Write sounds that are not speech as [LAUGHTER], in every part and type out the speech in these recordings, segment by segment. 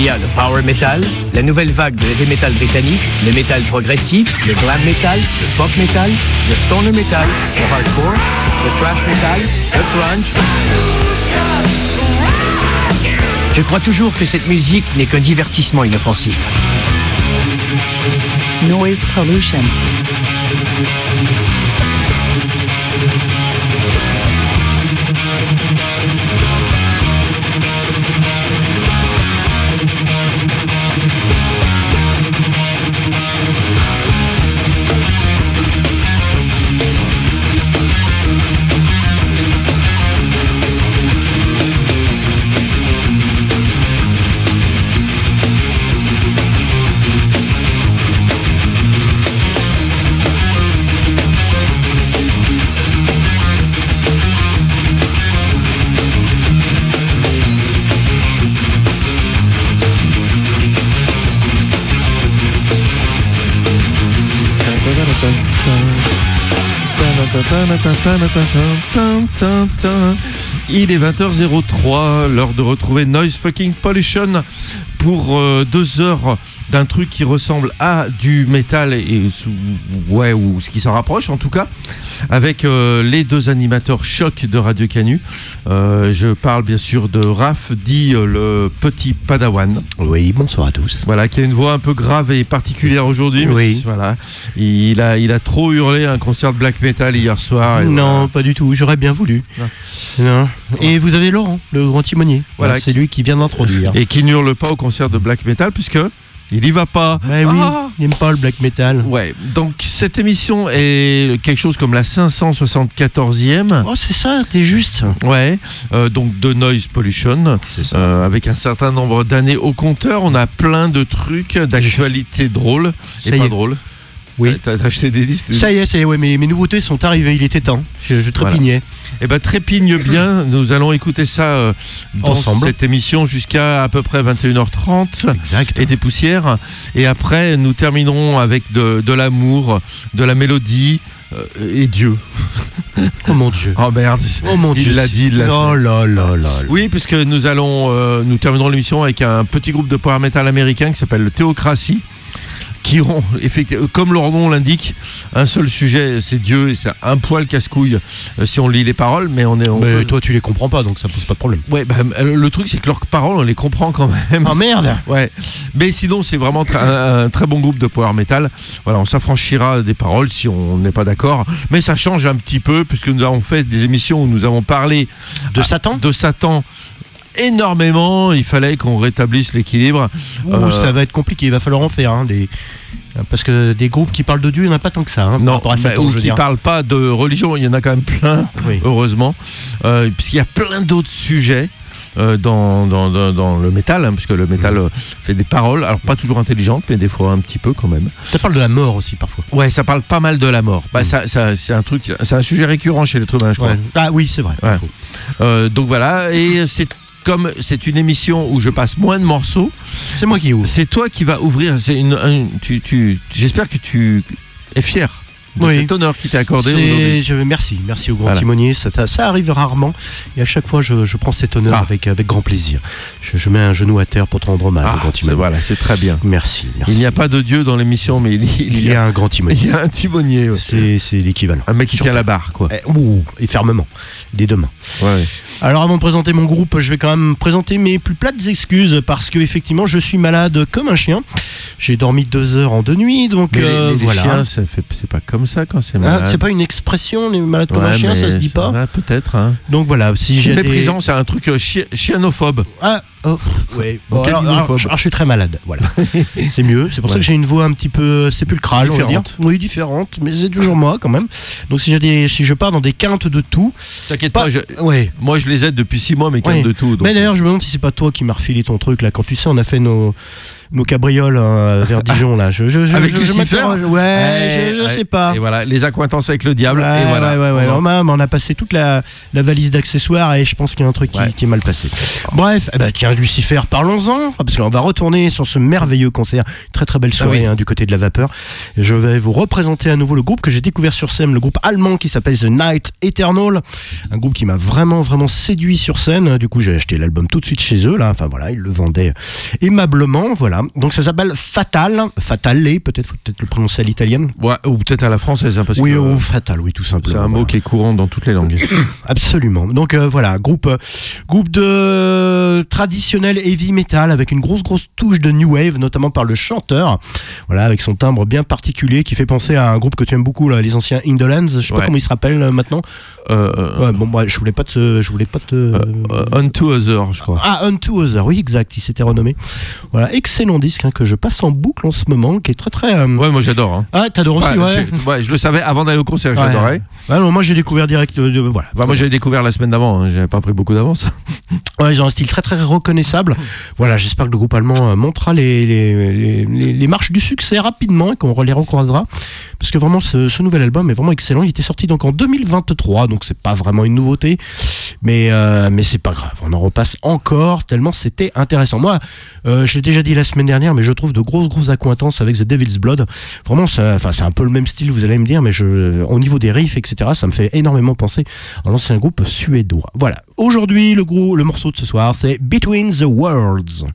Il y a le power metal, la nouvelle vague de heavy metal britannique, le metal progressif, le glam metal, le pop metal, le stoner metal, le hardcore, le thrash metal, le grunge. Je crois toujours que cette musique n'est qu'un divertissement inoffensif. Noise pollution. Il est 20h03, l'heure de retrouver Noise Fucking Pollution pour euh, deux heures d'un truc qui ressemble à du métal et ouais ou ce qui s'en rapproche en tout cas avec euh, les deux animateurs choc de Radio Canu. Euh, je parle bien sûr de Raph dit euh, le petit Padawan. Oui, bonsoir à tous. Voilà, qui a une voix un peu grave et particulière aujourd'hui. Oui. Voilà, il a, il a trop hurlé à un concert de black metal hier soir. et non, voilà. pas du tout. J'aurais bien voulu. Non. Non. Et vous avez Laurent, le grand timonier. Voilà, Voilà, c'est lui qui vient d'introduire. Et qui n'hurle pas au concert de black metal puisque il y va pas. Bah oui, Ah il n'aime pas le black metal. Ouais, donc cette émission est quelque chose comme la 574e. Oh, c'est ça, t'es juste. Ouais, euh, donc de Noise Pollution, C'est ça. euh, avec un certain nombre d'années au compteur. On a plein de trucs, d'actualités drôles et pas drôles. Oui. T'as acheté des disques Ça y est, ça y est, ouais, mes, mes nouveautés sont arrivées, il était temps. Je, je trépignais. Eh ben trépigne bien, nous allons écouter ça euh, dans Ensemble. cette émission jusqu'à à peu près 21h30 Exact. et des poussières. Et après, nous terminerons avec de, de l'amour, de la mélodie euh, et Dieu. [LAUGHS] Oh mon dieu. Oh merde, Oh mon il dieu. l'a dit, il l'a Oh fait. là là là. Oui, puisque nous allons, euh, nous terminerons l'émission avec un petit groupe de power metal américain qui s'appelle le Théocratie, qui ont, effectivement, comme leur nom l'indique, un seul sujet, c'est Dieu, et c'est un poil casse-couille euh, si on lit les paroles, mais on est. on Mais peut- toi, tu les comprends pas, donc ça pose pas de problème. Ouais, bah, le truc, c'est que leurs paroles, on les comprend quand même. Oh merde [LAUGHS] Ouais, mais sinon c'est vraiment un très bon groupe de power metal. Voilà, on s'affranchira des paroles si on n'est pas d'accord, mais ça change un petit peu puisque nous avons fait des émissions où nous avons parlé De Satan de Satan énormément. Il fallait qu'on rétablisse l'équilibre. Euh, ça va être compliqué, il va falloir en faire. hein, des... Parce que des groupes qui parlent de Dieu, il n'y en a pas tant que ça. hein, Non, à bah, ou qui dire. parlent pas de religion, il y en a quand même plein, Oui. heureusement, euh, puisqu'il y a plein d'autres sujets. euh, dans, dans, dans, le métal, hein, puisque le métal euh, fait des paroles, alors pas toujours intelligentes, mais des fois un petit peu quand même. Ça parle de la mort aussi parfois. Ouais, ça parle pas mal de la mort. Bah, Mm. ça, ça- c'est un truc, c'est un sujet récurrent chez l'être humain, je crois. Ouais. Ah oui, c'est vrai. Ouais. Euh, donc voilà, et c'est comme c'est une émission où je passe moins de morceaux, C'est moi qui ouvre. c'est toi qui vas ouvrir. C'est une, un- tu, tu, j'espère que tu es fier de Oui. cet honneur qui t'est accordé je, merci, merci au grand Voilà. timonier. Ça, ça arrive rarement et à chaque fois je, je prends cet honneur Ah. avec, avec grand plaisir. Je, je mets un genou à terre pour te rendre hommage, Ah, au grand timonier. voilà, c'est très bien. Merci, merci. Il n'y a pas de Dieu dans l'émission, mais il, il Il y a un grand il timonier. y a un timonier. ouais. C'est l'équivalent. Un mec qui tient la barre, quoi. Eh, ouh, et fermement, des deux mains. Ouais. Alors avant de présenter mon groupe, je vais quand même présenter mes plus plates excuses parce que effectivement je suis malade comme un chien. J'ai dormi deux heures en deux nuits, donc Mais euh, les, les voilà. chiens, ça fait, c'est pas comme ça quand c'est Ah, malade. c'est pas une expression, les malades comme Ouais, un chien, ça se dit pas. Peut-être. Hein. Donc voilà, si j'ai des... Méprisant, c'est un truc euh, chi- chianophobe. Ah, oh, ouais. [LAUGHS] Bon, alors, alors, je, alors, je suis très malade, voilà. [LAUGHS] c'est mieux. C'est pour ça que j'ai une voix un petit peu sépulcrale, on va dire. Différente. Oui, différente, mais c'est toujours moi quand même. Donc si j'ai des, si je pars dans des quintes de tout, T'inquiète pas, pas, je- ouais. moi je les aide depuis six mois, mais Ouais. quinte de tout. donc- Mais d'ailleurs, je me demande si c'est pas toi qui m'as refilé ton truc là. Quand tu sais, on a fait nos nos cabrioles hein, vers [LAUGHS] Dijon là. Je, je, je, Avec je, je. Ouais, je, sais pas. Et voilà, les accointances avec le diable. Ouais, et voilà. ouais, ouais, ouais. On a, on a passé toute la, la valise d'accessoires et je pense qu'il y a un truc qui, est mal passé. Bref, eh ben, tiens, Lucifer, parlons-en, parce qu'on va retourner sur ce merveilleux concert. Très très belle soirée Ah oui. hein, du côté de la vapeur. Je vais vous représenter à nouveau le groupe que j'ai découvert sur scène, le groupe allemand qui s'appelle The Night Eternal. Un groupe qui m'a vraiment vraiment séduit sur scène. Du coup, j'ai acheté l'album tout de suite chez eux. Là, enfin voilà, ils le vendaient aimablement. Voilà. Donc ça s'appelle Fatal, Fatale, peut-être, faut peut-être le prononcer à l'italienne. Ouais, ou peut-être à la française, hein, parce Oui, que ou Fatal, oui, tout simplement. c'est un mot voilà. qui est courant dans toutes les langues. [COUGHS] Absolument. Donc euh, voilà, groupe euh, groupe de traditionnel heavy metal avec une grosse grosse touche de new wave, notamment par le chanteur. Voilà, avec son timbre bien particulier qui fait penser à un groupe que tu aimes beaucoup, là, les anciens Indolence. Je sais pas comment ils se rappellent euh, maintenant. Euh, euh, Ouais, bon, bah, je voulais pas te, je voulais pas te. euh, Unto Other, je crois. Ah, Unto Other, oui, exact, il s'était renommé. Voilà, excellent disque hein, que je passe en boucle en ce moment, qui est très très. euh, Ouais, moi j'adore. Hein. Ah, t'adores aussi, Ouais, ouais. tu- ouais, je le savais avant d'aller au concert, j'adorais. Non, moi j'ai découvert direct. euh, voilà. Bah, moi j'avais découvert la semaine d'avant, hein, j'avais pas pris beaucoup d'avance. [LAUGHS] Ouais, ils ont un style très très reconnaissable. Voilà, j'espère que le groupe allemand euh, montrera les, les, les- les- les marches du succès rapidement et qu'on les recroisera. Parce que vraiment, ce, ce nouvel album est vraiment excellent. Il était sorti donc en 2023, donc c'est pas vraiment une nouveauté. Mais, euh, mais c'est pas grave, on en repasse encore tellement c'était intéressant. Moi, euh, je l'ai déjà dit la semaine dernière, mais je trouve de grosses grosses accointances avec The Devil's Blood. Vraiment, c'est un peu le même style, vous allez me dire, mais au niveau des riffs, etc., ça me fait énormément penser à l'ancien groupe suédois. Voilà. Aujourd'hui, le morceau de ce soir, c'est Between the Worlds.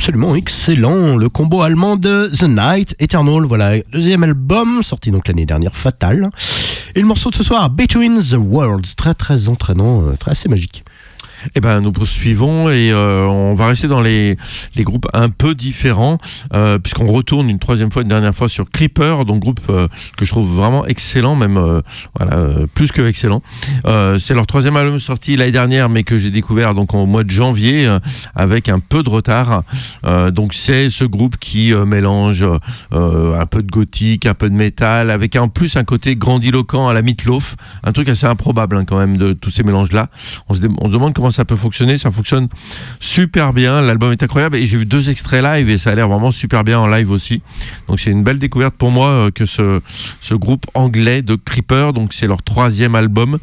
Absolument excellent. Le combo allemand de The Night Eternal, voilà, deuxième album, sorti donc l'année dernière, Fatal. Et le morceau de ce soir, Between the Worlds, très très entraînant, euh, très assez magique. Eh ben, nous poursuivons et euh, on va rester dans les, les groupes un peu différents, euh, puisqu'on retourne une troisième fois, une dernière fois sur Creeper, donc groupe euh, que je trouve vraiment excellent, même voilà, plus que excellent. C'est leur troisième album sorti l'année dernière, mais que j'ai découvert donc au mois de janvier avec un peu de retard. Donc c'est ce groupe qui mélange un peu de gothique, un peu de métal, avec en plus un côté grandiloquent à la Meatloaf, un truc assez improbable hein, quand même de tous ces mélanges-là. On se, on se demande comment ça peut fonctionner. Ça fonctionne super bien. L'album est incroyable et j'ai vu deux extraits live et ça a l'air vraiment super bien en live aussi. Donc c'est une belle découverte pour moi euh, que ce, ce groupe anglais de Creeper. Donc c'est leur troisième album.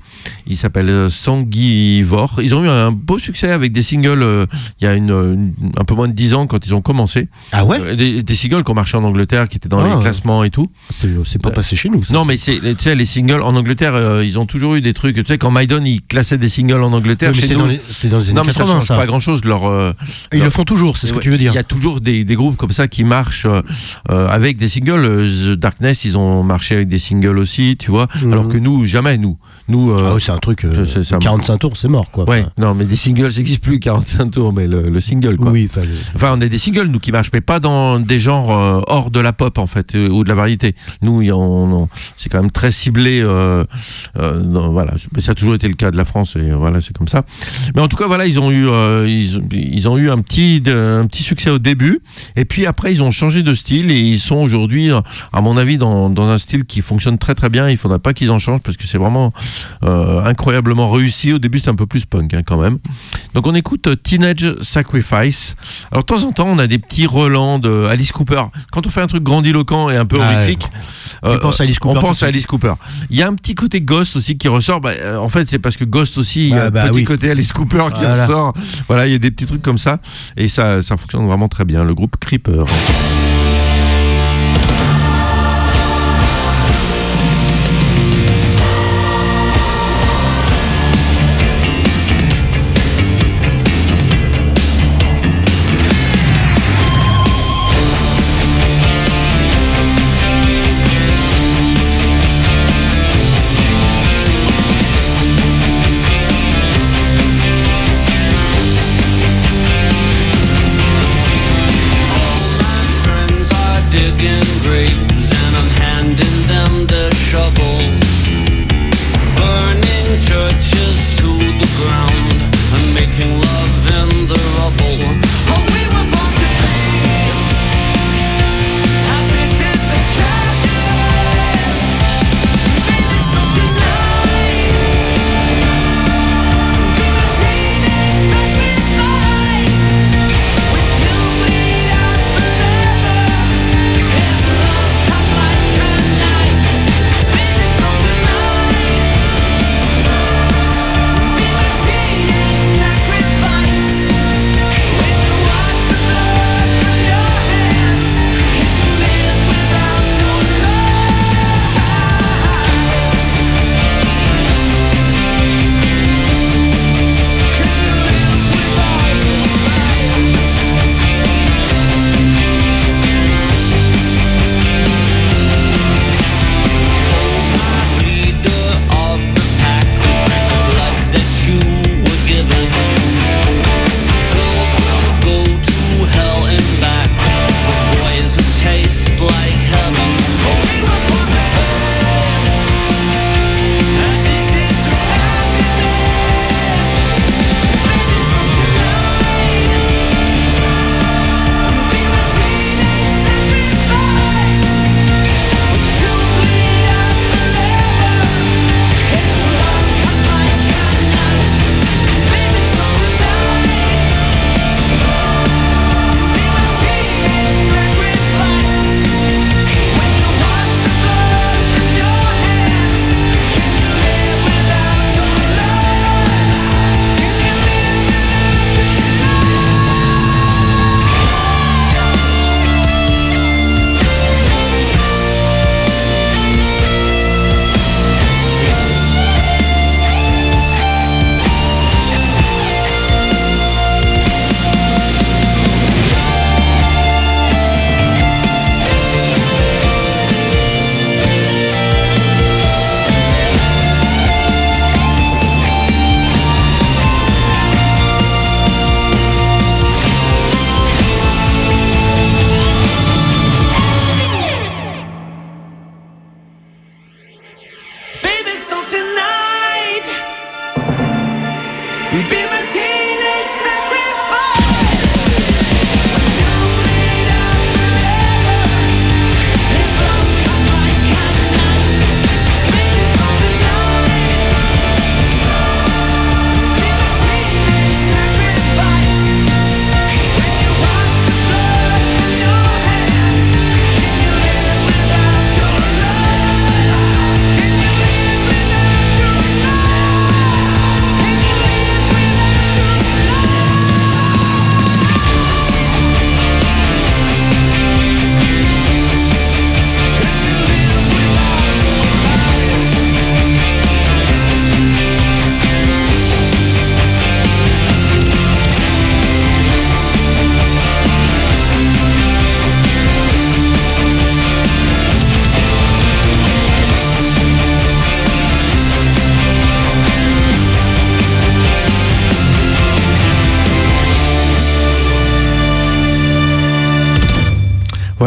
Il s'appelle euh, Sanguivore. Ils ont eu un beau succès avec des singles euh, il y a une, une- un peu moins de dix ans quand ils ont commencé. Ah ouais? Des, des singles qui ont marché en Angleterre, qui étaient dans Ah, les ouais. classements et tout. C'est pas passé chez nous. ça. Non, mais c'est, tu sais, les singles en Angleterre, euh, ils ont toujours eu des trucs. Tu sais, quand Maidon, ils classaient des singles en Angleterre, mais chez nous. dans, les- c'est dans les années non, mais ça 80, change ça. pas grand chose. Leur, euh, Ils le font toujours, c'est ce que tu veux dire. Il y a toujours des, des groupes comme ça qui marchent euh, euh, avec des singles. The Darkness, ils ont marché avec des singles aussi, tu vois. Mhm. Alors que nous, jamais, nous. Nous, euh, Ah ouais, c'est un truc. euh, c'est- 45 tours, c'est mort, quoi. ouais, Enfin, non, mais des singles, ça n'existe plus 45 tours, mais le, le single, quoi. oui, enfin, le- Enfin, on a des singles, nous, qui marchent, mais pas dans des genres euh, hors de la pop, en fait, ou de la variété. Nous, on- c'est quand même très ciblé. dans- voilà, mais ça a toujours été le cas de la France, et voilà, c'est comme ça. Mais en tout cas, voilà, ils ont eu, euh, ils, ils ont eu un petit, un petit succès au début, et puis après, ils ont changé de style, et ils sont aujourd'hui, à mon avis, dans, dans un style qui fonctionne très très bien. Il faudra pas qu'ils en changent, parce que c'est vraiment euh, incroyablement réussi. Au début, c'était un peu plus punk, hein, quand même. Donc on écoute euh, Teenage Sacrifice. Alors de temps en temps, on a des petits relents de Alice Cooper. Quand on fait un truc grandiloquent et un peu Ah, horrifique, euh, on pense à Alice Cooper. Il y a un petit côté Ghost aussi qui ressort. Bah, en fait, c'est parce que Ghost aussi, il y a un bah petit oui. côté Alice Cooper qui Voilà. ressort. Voilà, il y a des petits trucs comme ça. Et ça, ça fonctionne vraiment très bien. Le groupe Creeper.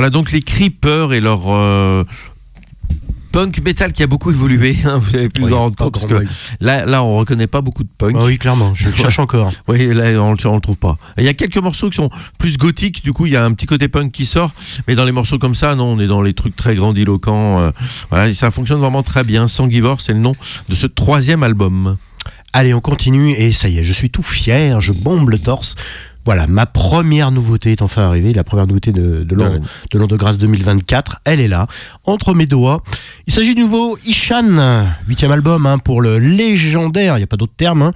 Voilà donc les Creepers et leur euh, punk metal qui a beaucoup évolué. [LAUGHS] hein, vous avez pu vous en rendre compte parce que là, là, on reconnaît pas beaucoup de punk. Ah oui, clairement, je le cherche [LAUGHS] encore. Oui, là, on, on le trouve pas. Il y a quelques morceaux qui sont plus gothiques, du coup, il y a un petit côté punk qui sort, mais dans les morceaux comme ça, non, on est dans les trucs très grandiloquents. euh, voilà, et ça fonctionne vraiment très bien. Sanguivore, c'est le nom de ce troisième album. Allez, on continue et ça y est, je suis tout fier, je bombe le torse. Voilà, ma première nouveauté est enfin arrivée, la première nouveauté de, de l'an de grâce 2024. Elle est là, entre mes doigts. Il s'agit du nouveau Ishan, huitième album hein, pour le légendaire, il n'y a pas d'autre terme, hein,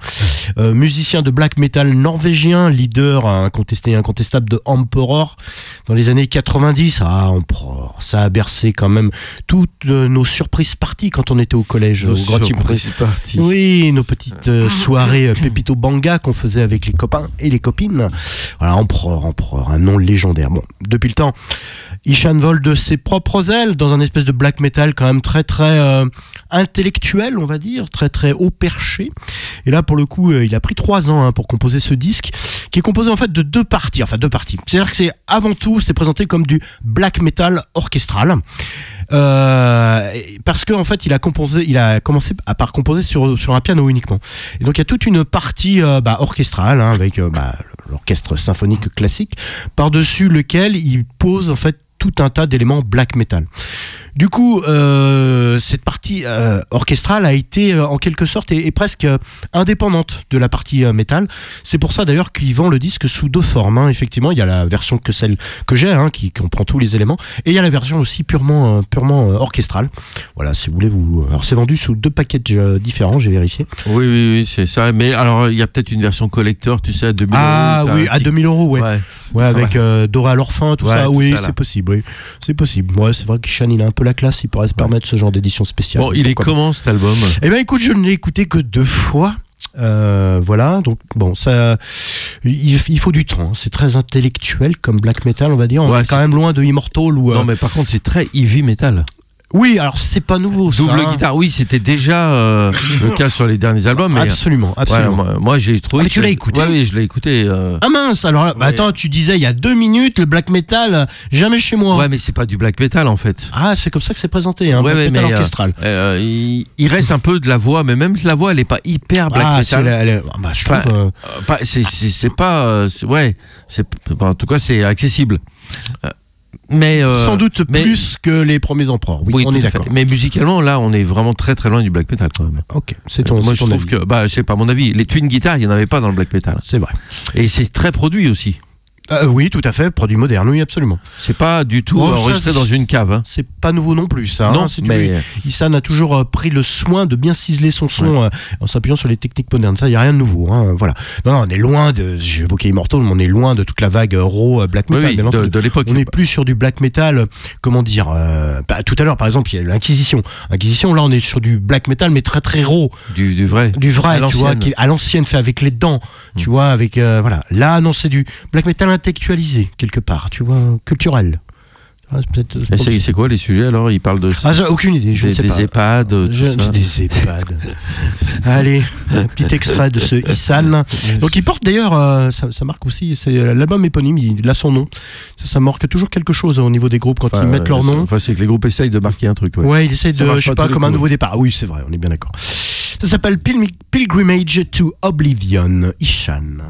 euh, musicien de black metal norvégien, leader incontesté et incontestable de Emperor dans les années 90. Ah, Emperor, ça a bercé quand même toutes euh, nos surprises parties quand on était au collège, au Grand Team c'est parti. oui, nos petites euh, soirées euh, Pépito Banga qu'on faisait avec les copains et les copines. Voilà, Empereur, Empereur, un nom légendaire. Bon, depuis le temps, Ishan vole de ses propres ailes dans un espèce de black metal quand même très très euh, intellectuel, on va dire, très très haut perché. Et là, pour le coup, euh, il a pris trois ans hein, pour composer ce disque, qui est composé en fait de deux parties, enfin deux parties. C'est-à-dire que c'est avant tout, c'est présenté comme du black metal orchestral. Euh, parce qu'en en fait, il a composé, il a commencé à par composer sur, sur un piano uniquement. Et donc il y a toute une partie euh, bah, orchestrale hein, avec euh, bah, l'orchestre symphonique classique par-dessus lequel il pose en fait tout un tas d'éléments black metal. Du coup, euh, cette partie euh, orchestrale a été euh, en quelque sorte et, et presque indépendante de la partie métal. C'est pour ça d'ailleurs qu'il vend le disque sous deux formes. hein. Effectivement, il y a la version que celle que j'ai, hein, qui comprend tous les éléments, et il y a la version aussi purement, purement orchestrale. Voilà, si vous voulez vous. Alors c'est vendu sous deux packages différents, j'ai vérifié. Oui, oui, oui, c'est ça. Mais alors, il y a peut-être une version collector, tu sais, à 2000 Ah euros. t'as oui, à petit- 2000 euros, ouais. Ouais. Ouais, avec euh, Dora l'orphin, tout Ouais, ça. tout Oui, c'est possible. Oui, c'est possible. Ouais, c'est vrai que Shan, il a un peu la classe. Il pourrait se permettre ce genre d'édition spéciale. Bon, il est comment cet album? Eh bien, écoute, je ne l'ai écouté que deux fois. Euh, voilà, donc bon, ça, il, il faut du temps. hein. C'est très intellectuel comme black metal, on va dire. On Ouais, est quand même loin de Immortal ou. euh, Non, mais par contre, c'est très heavy metal. Oui, alors c'est pas nouveau. ça, Double hein. guitare, oui, c'était déjà euh, le cas sur les derniers albums. Mais, Absolument, ouais, absolument. moi, moi, j'ai trouvé. Ah, mais tu l'as écouté Ouais, oui, je l'ai écouté. euh, Ah mince, alors bah Ouais. attends, tu disais il y a deux minutes le black metal, euh, jamais chez moi. Ouais, mais c'est pas du black metal en fait. Ah, c'est comme ça que c'est présenté, hein, black metal euh, orchestral. Euh, il, il reste un peu de la voix, mais même la voix, elle est pas hyper black ah, metal. la- la- ah, bah, je Enfin, trouve. euh, Euh, pas- c'est- pas. euh, ouais. c'est- En tout cas, c'est accessible. Mais. euh, sans doute mais- plus que les premiers empereurs. Oui, oui, on tout est à fait. d'accord. Mais musicalement, là, on est vraiment très très loin du black metal quand même. Ok, c'est ton. Euh, Moi, c'est je trouve avis. que. Bah, c'est pas mon avis. Les twin guitares, il y en avait pas dans le black metal. C'est vrai. Et c'est très produit aussi. Euh, oui, tout à fait, produit moderne, oui, absolument. C'est pas du tout ça, enregistré c'est- dans une cave. hein. C'est pas nouveau non plus, ça. non, hein, si mais. Isan a toujours euh, pris le soin de bien ciseler son son euh, en s'appuyant sur les techniques modernes. Ça, il n'y a rien de nouveau. hein, voilà. Non, non, on est loin de. Évoqué Immortal, mais on est loin de toute la vague raw black metal. oui, de, l'époque. On n'est plus sur du black metal, comment dire bah, Tout à l'heure, par exemple, il y a l'Inquisition. Inquisition, là, on est sur du black metal, mais très très raw, Du, du vrai. du À vrai, tu vois, qui à l'ancienne, fait avec les dents, tu Mm. vois, avec voilà. Là, non, c'est du black metal intellectualisé quelque part, tu vois, culturel. Ah, c'est quoi les sujets alors? Il parle de. ah, aucune idée, je des, ne sais des pas. EHPAD, tout Je- ça. des EHPAD. [LAUGHS] Allez, un petit extrait de ce Issan. [LAUGHS] Donc il porte d'ailleurs, euh, ça, ça marque aussi, c'est euh, l'album éponyme, il a son nom. Ça, ça marque toujours quelque chose au niveau des groupes quand Enfin, ils mettent leur euh, nom. Enfin, c'est que les groupes essayent de marquer un truc. Ouais. Ouais, il essaie Ça de, je sais pas pas, comme un nouveau départ. Oui, c'est vrai, on est bien d'accord. Ça s'appelle Pil- Pilgrimage to Oblivion, Ishan.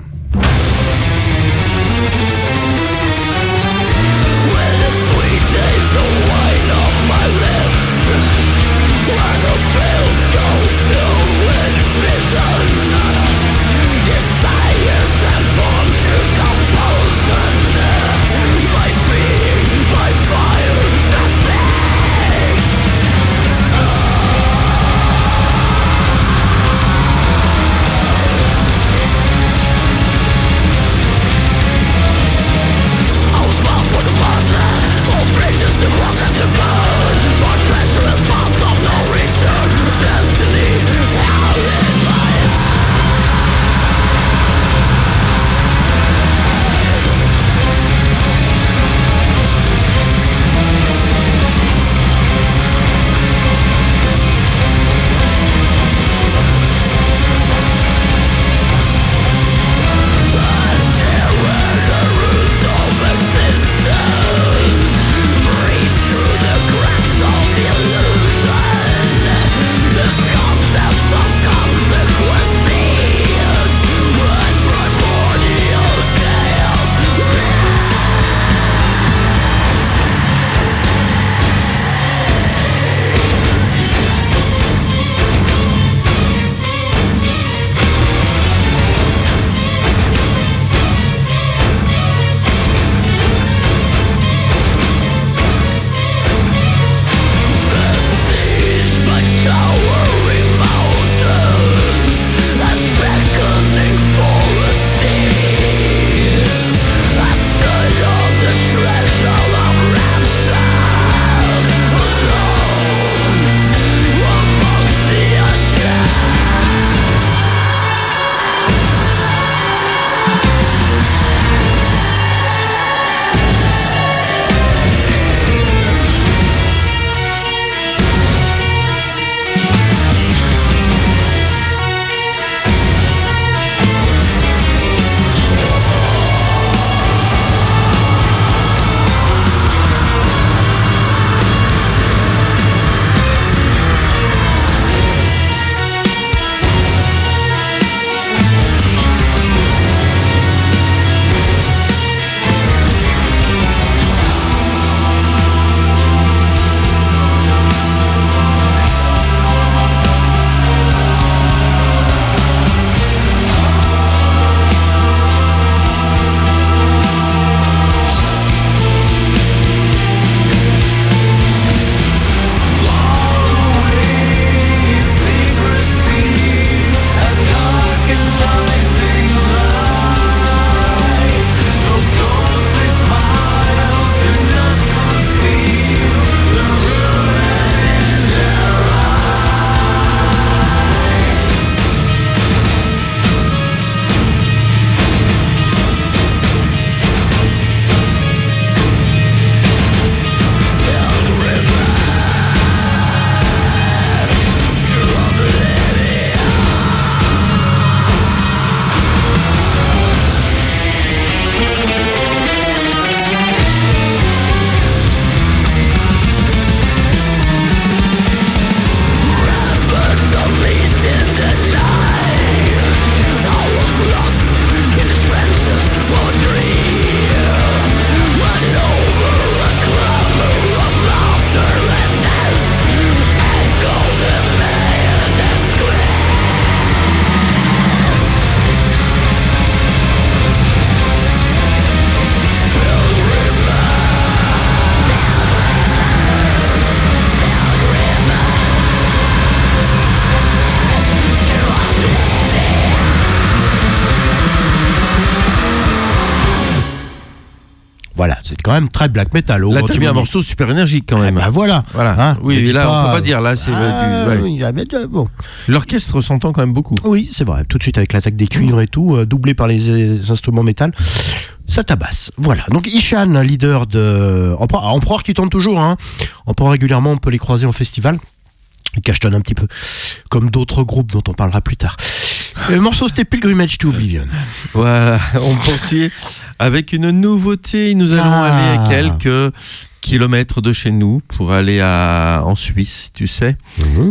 Même très black metal. au Là, t'as mis un morceau super énergique quand Eh même. ben voilà. Voilà. Hein, oui, là, on peut pas dire. Là, c'est Ah, du- ouais. oui, ah, bon. L'orchestre s'entend quand même beaucoup. Oui, c'est vrai. Tout de suite avec l'attaque des cuivres et tout, euh, doublé par les, instruments métal, ça tabasse. Voilà. Donc Ishan, leader de Empereur, ah, Empereur qui tourne toujours. Hein. Empereur régulièrement, on peut les croiser en festival. Ils cachetonnent un petit peu, comme d'autres groupes dont on parlera plus tard. Le morceau c'était Pilgrimage to Oblivion. Voilà, on poursuit avec une nouveauté. Nous allons Ah. aller à quelques kilomètres de chez nous pour aller à, en Suisse, tu sais,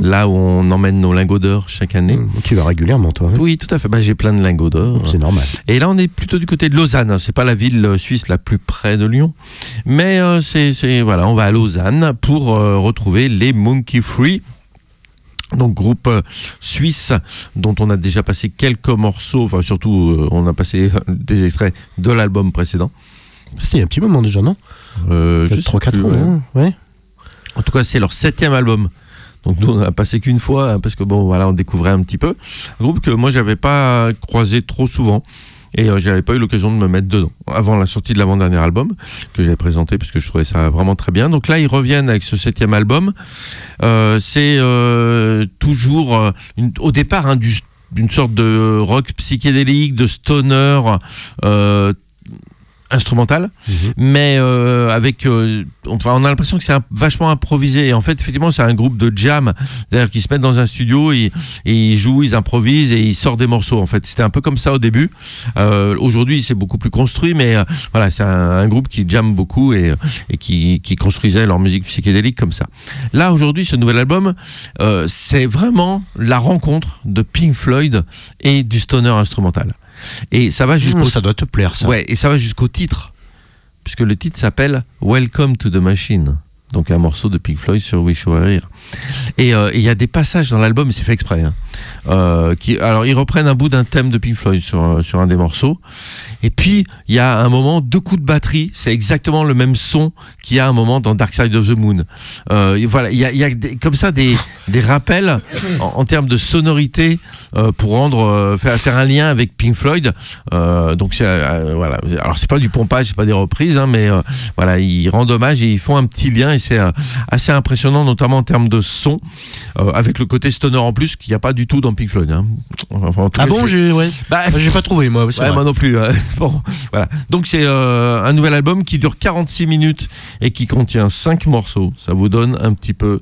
là où on emmène nos lingots d'or chaque année. Mmh, Tu vas régulièrement, toi. hein Oui, tout à fait. Bah, j'ai plein de lingots d'or. C'est normal. Et là, on est plutôt du côté de Lausanne. C'est pas la ville euh, suisse la plus près de Lyon, mais euh, c'est- voilà, on va à Lausanne pour euh, retrouver les Monkey Free. Donc groupe euh, suisse dont on a déjà passé quelques morceaux, enfin surtout euh, on a passé des extraits de l'album précédent. C'était un petit moment déjà, non? Euh, sais 3-4 plus, ans. ouais. hein ouais. En tout cas, c'est leur septième album. Donc nous, on a passé qu'une fois hein, parce que bon, voilà, on découvrait un petit peu. Un groupe que moi, j'avais pas croisé trop souvent et euh, j'avais pas eu l'occasion de me mettre dedans avant la sortie de l'avant-dernier album que j'avais présenté parce que je trouvais ça vraiment très bien. Donc là, ils reviennent avec ce septième album. Euh, c'est euh, toujours au départ hein, une sorte de rock psychédélique, de stoner euh, instrumental mais euh, avec euh, enfin on a l'impression que c'est vachement improvisé. Et en fait effectivement c'est un groupe de jam. C'est-à-dire qu'ils se mettent dans un studio et, et ils jouent ils improvisent et ils sortent des morceaux en fait. C'était un peu comme ça au début. Euh, aujourd'hui c'est beaucoup plus construit mais euh, voilà c'est un, un groupe qui jamme beaucoup et, et qui, qui construisait leur musique psychédélique comme ça. Là aujourd'hui ce nouvel album euh, c'est vraiment la rencontre de Pink Floyd et du stoner instrumental et ça va jusqu'au Mmh, ça doit te plaire, ça. Ouais, et ça va jusqu'au titre. Puisque le titre s'appelle Welcome to the Machine. Donc un morceau de Pink Floyd sur Wish You Were Here. Et euh, il y a des passages dans l'album, c'est fait exprès. hein, euh, qui, alors ils reprennent un bout d'un thème de Pink Floyd sur, un- sur un des morceaux. Et puis il y a un moment, deux coups de batterie, c'est exactement le même son qu'il y a un moment dans Dark Side of the Moon. Euh, voilà, il y a, comme ça des, des rappels en, termes de sonorité euh, pour rendre euh, faire, faire un lien avec Pink Floyd. Euh, donc euh, voilà. Alors c'est pas du pompage, c'est pas des reprises, hein, mais euh, voilà, ils rendent hommage et ils font un petit lien et c'est euh, assez impressionnant, notamment en termes de son, euh, avec le côté stoner en plus qu'il n'y a pas du tout dans Pink Floyd. hein. Enfin, Ah bon, je- j'ai ouais. Bah, Ah, pas trouvé moi. Ouais, moi non plus. hein. [LAUGHS] Bon, voilà. Donc c'est euh, un nouvel album qui dure 46 minutes et qui contient 5 morceaux. Ça vous donne un petit peu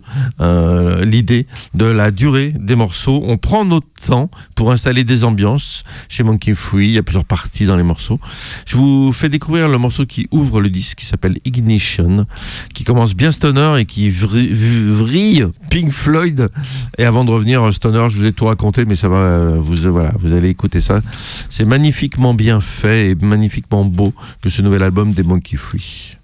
l'idée de la durée des morceaux. On prend notre temps pour installer des ambiances chez Monkey Free. Il y a plusieurs parties dans les morceaux. Je vous fais découvrir le morceau qui ouvre le disque, qui s'appelle Ignition, qui commence bien stoner et qui vrille Pink Floyd. Et avant de revenir euh, stoner, je vous ai tout raconté, mais ça va, euh, vous, euh, voilà, vous allez écouter ça. C'est magnifiquement bien fait et magnifiquement beau que ce nouvel album des Monkey Free.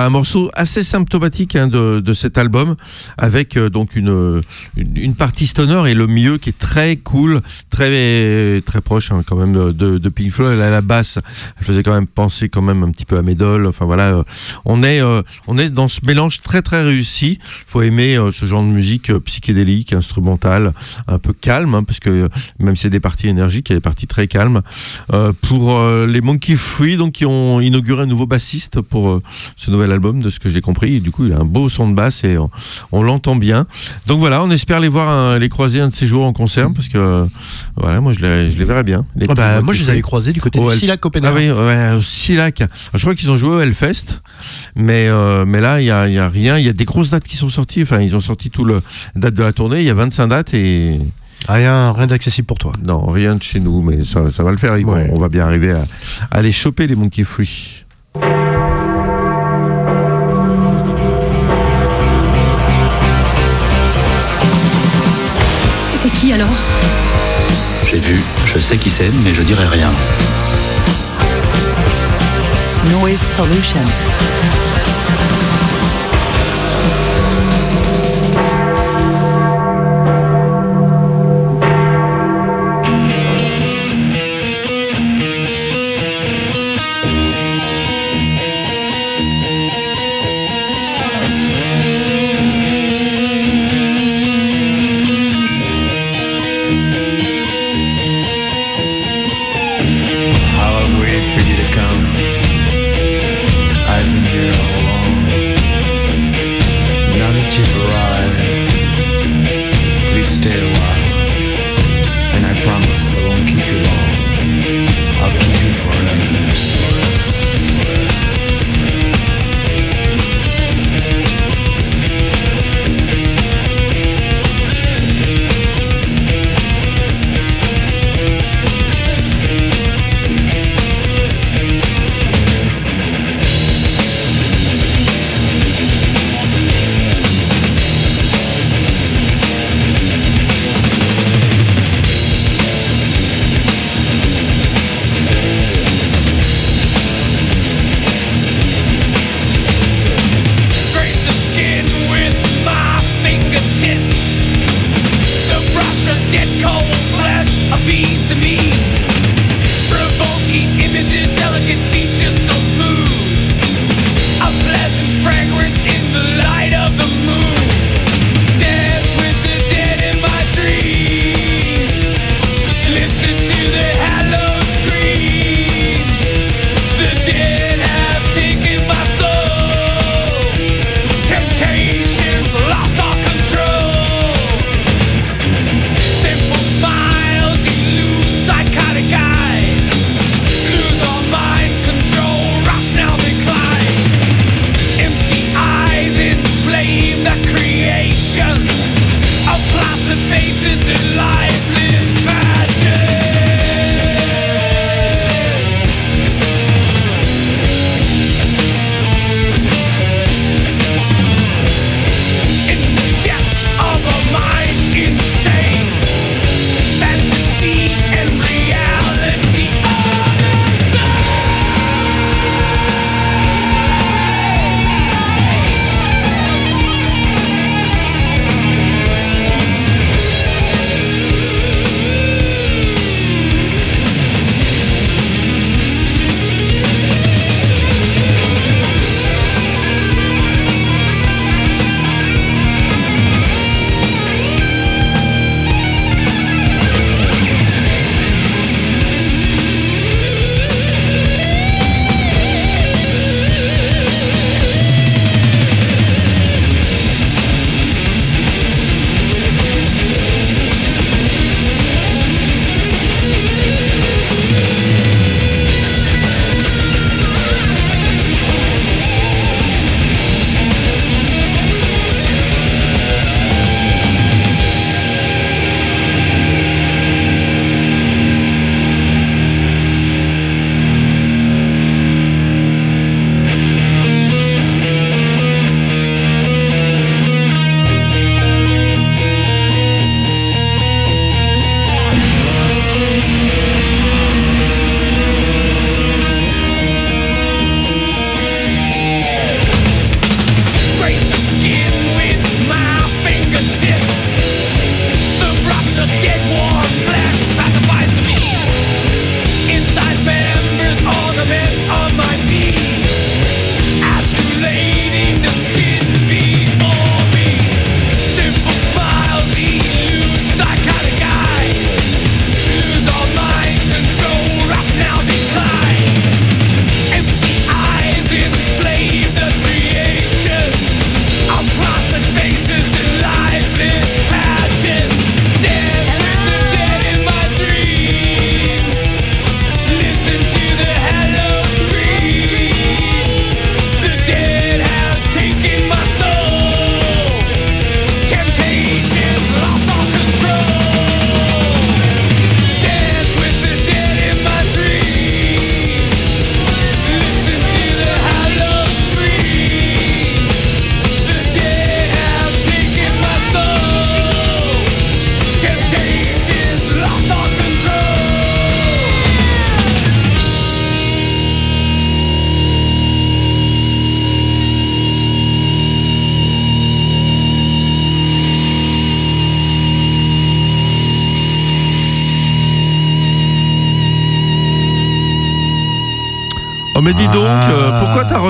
Un morceau assez symptomatique hein, de, cet album, avec euh, donc une, une, partie stoner et le milieu qui est très cool, très très proche hein, quand même de, de Pink Floyd. A la basse, elle faisait quand même penser quand même un petit peu à Medol. Enfin voilà, euh, on est euh, on est dans ce mélange très très réussi. Faut aimer ce genre de musique psychédélique, instrumentale, un peu calme, hein, parce que même si c'est des parties énergiques, il y a des parties très calmes. pour les Monkey Free, donc qui ont inauguré un nouveau bassiste pour ce nouvel album, de ce que j'ai compris. Et du coup, il a un beau son de basse et on, l'entend bien. Donc voilà, on espère les voir, les croiser un de ces jours en concert parce que voilà, moi je les, je les verrais bien. Ah bah, moi, je les avais croisés du côté de Silac Copenhague. Ah oui, ouais, au Silac. Je crois qu'ils ont joué au Hellfest, mais euh, mais là, il y a, y a, rien. Il y a des grosses dates qui sont sorties. Enfin, ils ont sorti tout le date de la tournée. Il y a 25 dates et Rien, rien d'accessible pour toi. Non, rien de chez nous, mais ça, ça va le faire. On, va bien arriver à, à les choper, les Monkey Free. J'ai vu, je sais qui c'est, mais je dirai rien. Noise pollution.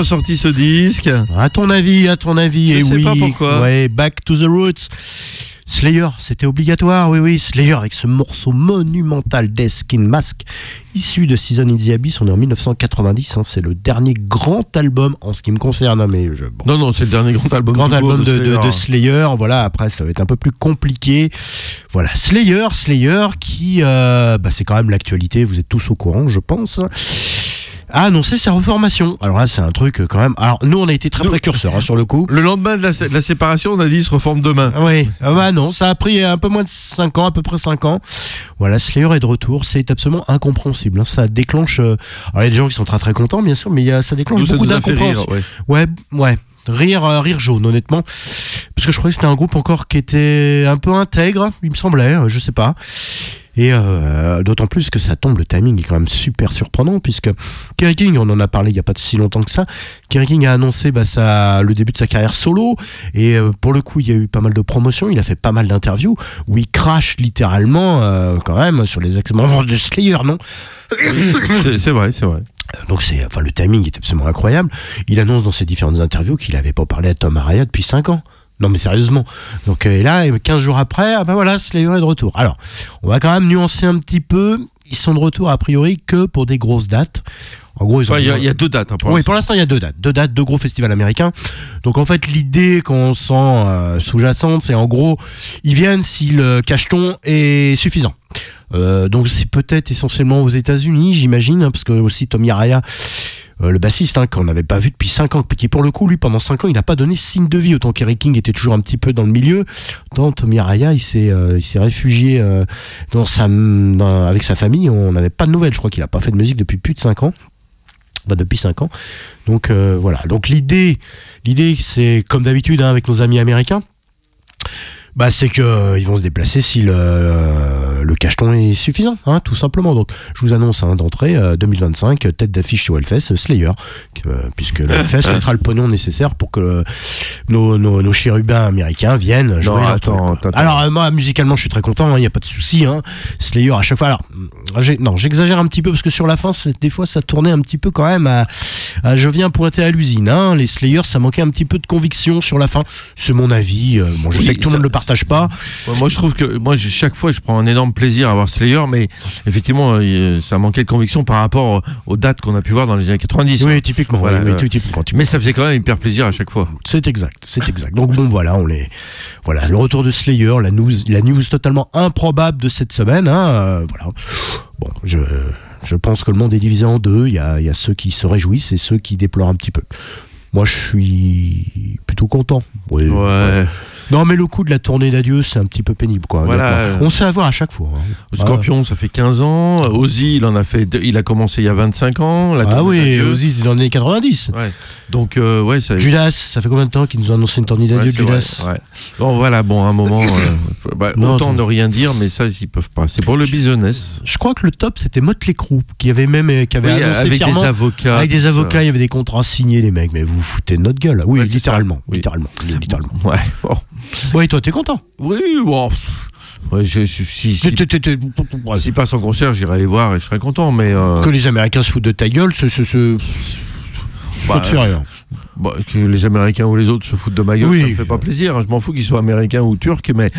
Ressorti ce disque À ton avis, à ton avis, Je et sais oui. pas pourquoi. Ouais, Back to the Roots. Slayer, c'était obligatoire, oui, oui. Slayer avec ce morceau monumental Death in Mask, issu de Season in the Abyss. On est en 1990. hein, c'est le dernier grand album en ce qui me concerne. mais je, bon, Non, non, c'est le dernier grand album. grand album de, de- Slayer. de Slayer. Voilà, après ça va être un peu plus compliqué. Voilà, Slayer, Slayer qui, euh, bah, c'est quand même l'actualité. Vous êtes tous au courant, je pense. A annoncé sa reformation. Alors là, c'est un truc euh, quand même. Alors nous, on a été très précurseurs hein, sur le coup. Le lendemain de la, sé- de la séparation, on a dit il se reforme demain. Ah Oui, ah bah non, ça a pris un peu moins de 5 ans, à peu près 5 ans. Voilà, Slayer est de retour, c'est absolument incompréhensible. hein. Ça déclenche. euh, Alors il y a des gens qui sont très très contents, bien sûr, mais il y a, ça déclenche Nous, ça beaucoup nous a fait rire. d'incompréhension. ouais. Ouais, ouais. Rire, euh, rire jaune, honnêtement. Parce que je croyais que c'était un groupe encore qui était un peu intègre, il me semblait, euh, je sais pas. Et euh, d'autant plus que ça tombe, le timing est quand même super surprenant, puisque Kerry King, on en a parlé il n'y a pas si longtemps que ça, Kerry King a annoncé bah, sa- le début de sa carrière solo, et euh, pour le coup, il y a eu pas mal de promotions, il a fait pas mal d'interviews, où il crache littéralement, euh, quand même, sur les ex-membres de Slayer, non [COUGHS] C'est vrai, c'est vrai. donc c'est, enfin, le timing est absolument incroyable. Il annonce dans ses différentes interviews qu'il n'avait pas parlé à Tom Araya depuis 5 ans. Non mais sérieusement. Donc euh, et là, 15 jours après, ah ben voilà, Slayer est de retour. Alors, on va quand même nuancer un petit peu. Ils sont de retour a priori que pour des grosses dates. En gros, ils ont Enfin, Il y, y a deux dates. hein, pour oui, pour l'instant, il y a deux dates. Deux dates, deux gros festivals américains. Donc, en fait, l'idée qu'on sent euh, sous-jacente, c'est en gros, ils viennent si le cacheton est suffisant. Euh, donc, c'est peut-être essentiellement aux États-Unis, j'imagine, hein, parce que aussi Tommy Araya, euh, le bassiste, hein, qu'on n'avait pas vu depuis 5 ans, qui pour le coup, lui, pendant 5 ans, il n'a pas donné signe de vie. Autant qu'Eric King était toujours un petit peu dans le milieu, autant Tommy Araya, il s'est euh, réfugié euh, dans sa, avec sa famille. On n'avait pas de nouvelles. Je crois qu'il n'a pas fait de musique depuis plus de 5 ans. Enfin, depuis 5 ans. Donc euh, voilà. Donc l'idée, l'idée, c'est comme d'habitude hein, avec nos amis américains. Bah, c'est que euh, ils vont se déplacer si le, euh, le cacheton est suffisant, hein, tout simplement. Donc, je vous annonce hein, d'entrée euh, 2025 euh, tête d'affiche sur Hellfest, Slayer, puisque le Hellfest [LAUGHS] mettra le pognon nécessaire pour que nos, nos, nos chérubins américains viennent jouer leur attends, attends. Alors moi, musicalement, je suis très content, il n'y a pas de souci. Hein. Slayer à chaque fois. Alors, non, j'exagère un petit peu parce que sur la fin, des fois, ça tournait un petit peu quand même à, à je viens pointer à l'usine. Hein. Les Slayers, ça manquait un petit peu de conviction sur la fin. C'est mon avis. bon, je Oui, sais que tout le monde le partage pas. Ouais, Moi, je trouve que moi, chaque fois, je prends un énorme plaisir à voir Slayer, mais effectivement, euh, ça manquait de conviction par rapport aux dates qu'on a pu voir dans les années 90. Oui, typiquement. Voilà, oui, oui, ouais. tout- typiquement, typiquement. Mais ça faisait quand même hyper plaisir à chaque fois. C'est exact, c'est exact. Donc bon, voilà, on les, voilà, le retour de Slayer, la news, la news totalement improbable de cette semaine. Hein, euh, voilà. Bon, je, je pense que le monde est divisé en deux. Il y a, y a ceux qui se réjouissent et ceux qui déplorent un petit peu. Moi, je suis plutôt content. Oui. Ouais. Non, mais le coup de la tournée d'adieu, c'est un petit peu pénible, quoi. Voilà, euh, On sait avoir à chaque fois. hein. Scorpion, ça fait 15 ans. Ozzy, il en a fait, il a commencé il y a 25 ans. La Ah, oui. Ozzy, c'est dans les années 90. Ouais. Donc, euh, ouais, ça. Judas, ça fait combien de temps qu'ils nous ont annoncé une tournée d'adieu, Judas ouais. Bon, voilà, bon, à un moment, euh, [LAUGHS] bah, Non, autant ne rien dire, mais ça, ils peuvent pas. C'est pour le business. Je crois que le top, c'était Motley Crue, qui avait même qui avait Oui, annoncé avec fièrement des avocats. Avec des ça. avocats, il y avait des contrats signés, les mecs. Mais vous vous foutez de notre gueule. Oui, littéralement. Oui. Littéralement. littéralement. Ouais, [LAUGHS] bon. Et toi, t'es content Oui, bon. ouais, je- si, si, ouais. s'ils passent en concert, j'irai les voir et je serai content, mais. euh, Que les Américains se foutent de ta gueule, c'est. c'est- c'est- bah, Bah, que les Américains ou les autres se foutent de ma gueule, Oui. ça me fait pas plaisir. hein. Je m'en fous qu'ils soient américains ou turcs, mais.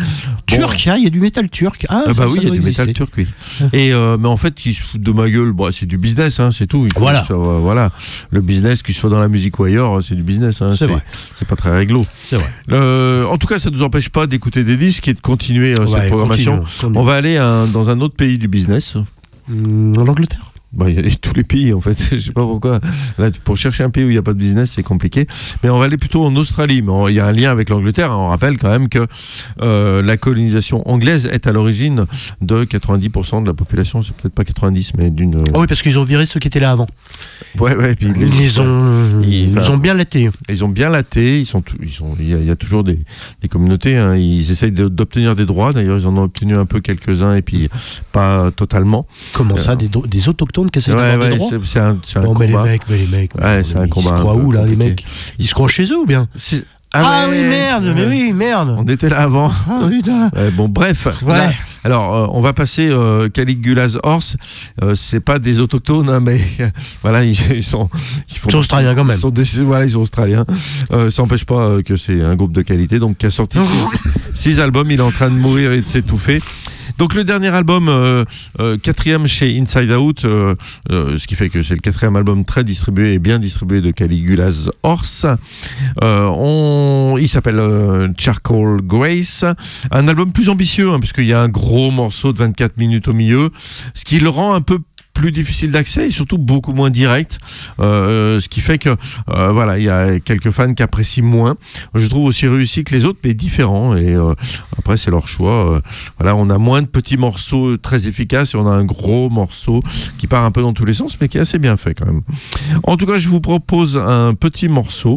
Turc, ah, il y a du métal turc. Ah, Ah bah ça, oui, il y a du exister. métal turc, oui. Et euh, mais en fait, qui se foutent de ma gueule, bah, c'est du business, hein, c'est tout. Voilà. euh, voilà. Le business, qu'il soit dans la musique ou ailleurs, c'est du business. hein, C'est vrai. C'est pas très réglo. C'est vrai. Euh, en tout cas, ça ne nous empêche pas d'écouter des disques et de continuer euh, Ouais, cette programmation. continue, continue. On va aller à dans un autre pays du business. Hum, En Angleterre Bah, il y a [LAUGHS] tous les pays en fait. [LAUGHS] Je sais pas pourquoi. Là, pour chercher un pays où il n'y a pas de business, c'est compliqué. Mais on va aller plutôt en Australie. Mais il y a un lien avec l'Angleterre. On rappelle quand même que euh, la colonisation anglaise est à l'origine de 90% de la population. C'est peut-être pas 90, mais d'une. euh, Ah oui, parce qu'ils ont viré ceux qui étaient là avant. Ouais, ouais. Puis Ils les ont, Ils- ont bien laté. Ils ont bien laté. Ils sont, tout- ils sont. Il y, a- il y a toujours des, des communautés. hein. Ils essayent d'obtenir des droits. D'ailleurs, ils en ont obtenu un peu quelques-uns et puis pas totalement. Comment ça, des, do- des autochtones qui essaient Ouais, d'avoir des ouais, droits c'est un, un Non, mais les combat. mecs, mais les mecs. Ouais, c'est un ils combat se un croient où, là, les mecs? Ils se croient chez eux ou bien? C'est- Ah, oui, merde, mais oui, merde. On était là avant. Ah. Ouais, bon, bref. Ouais. Là, Alors, euh, on va passer euh, Caligula's Horse. Euh, c'est pas des autochtones, hein, mais [LAUGHS] voilà, ils, ils sont. Ils font Ils sont australiens quand même. Ils sont des- voilà, ils sont australiens. Euh, ça n'empêche pas euh, que c'est un groupe de qualité, donc qui a sorti [LAUGHS] six, six albums. Il est en train de mourir et de s'étouffer. Donc le dernier album, euh, euh, quatrième chez Inside Out, euh, ce qui fait que c'est le quatrième album très distribué et bien distribué de Caligula's Horse. On, il s'appelle Charcoal Grace, un album plus ambitieux hein, puisqu'il y a un gros morceau de 24 minutes au milieu, ce qui le rend un peu plus difficile d'accès et surtout beaucoup moins direct, euh, ce qui fait que euh, voilà, il y a quelques fans qui apprécient moins. Je trouve aussi réussi que les autres, mais différent. Et euh, après, c'est leur choix. Euh, voilà, on a moins de petits morceaux très efficaces et on a un gros morceau qui part un peu dans tous les sens, mais qui est assez bien fait quand même. En tout cas, je vous propose un petit morceau,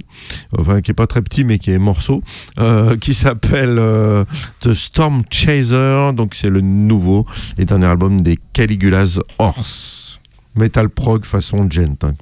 enfin qui est pas très petit, mais qui est morceau, euh, qui s'appelle euh, The Storm Chaser. Donc c'est le nouveau et dernier album des Caligula's Horse. Metal prog façon gent. hein.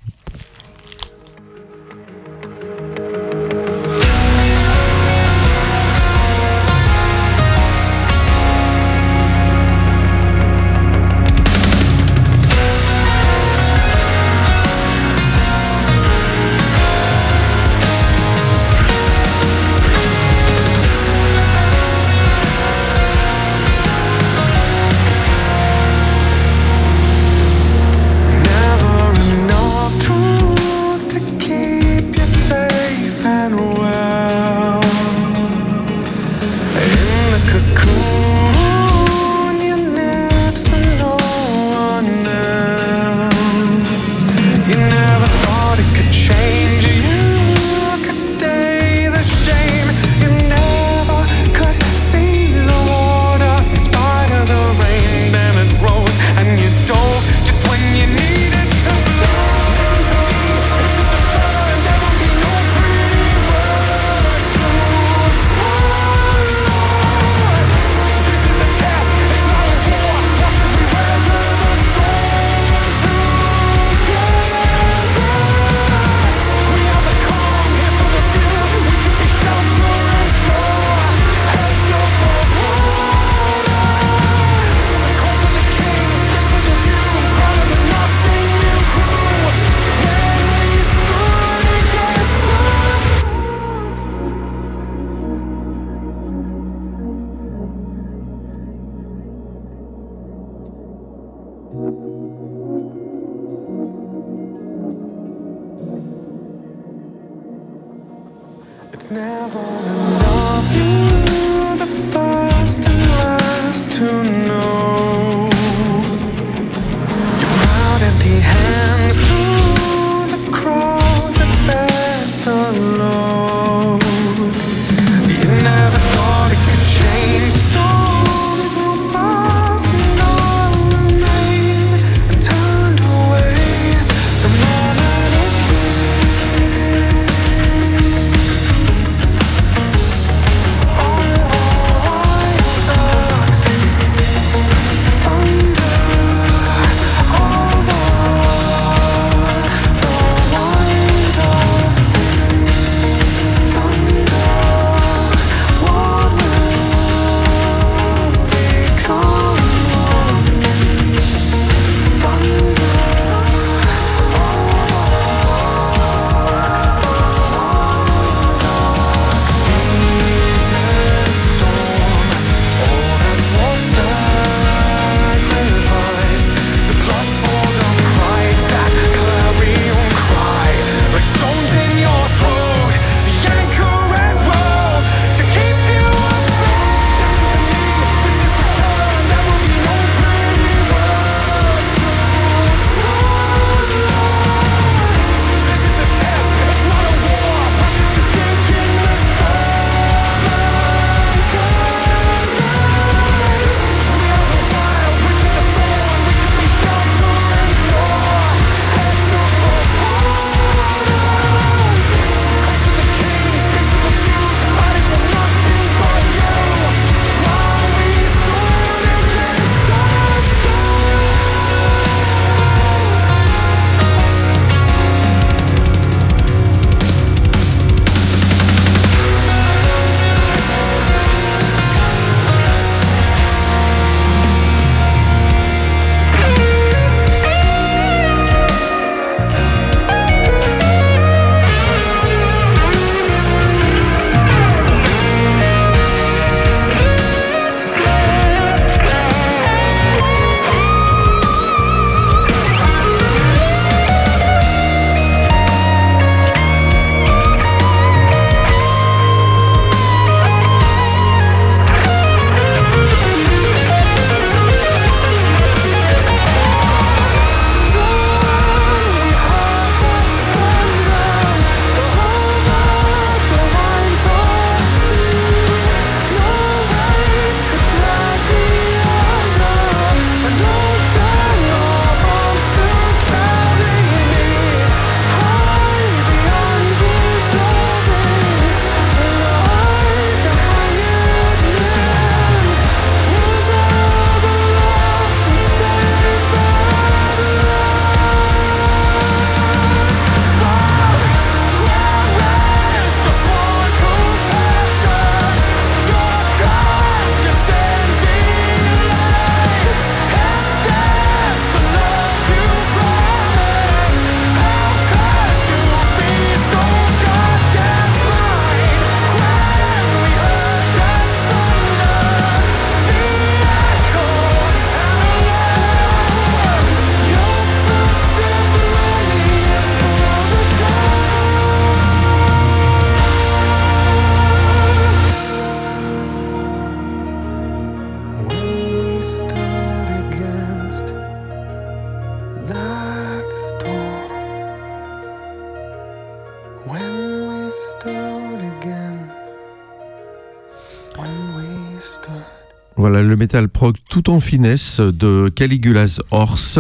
Le métal prog tout en finesse de Caligula's Horse.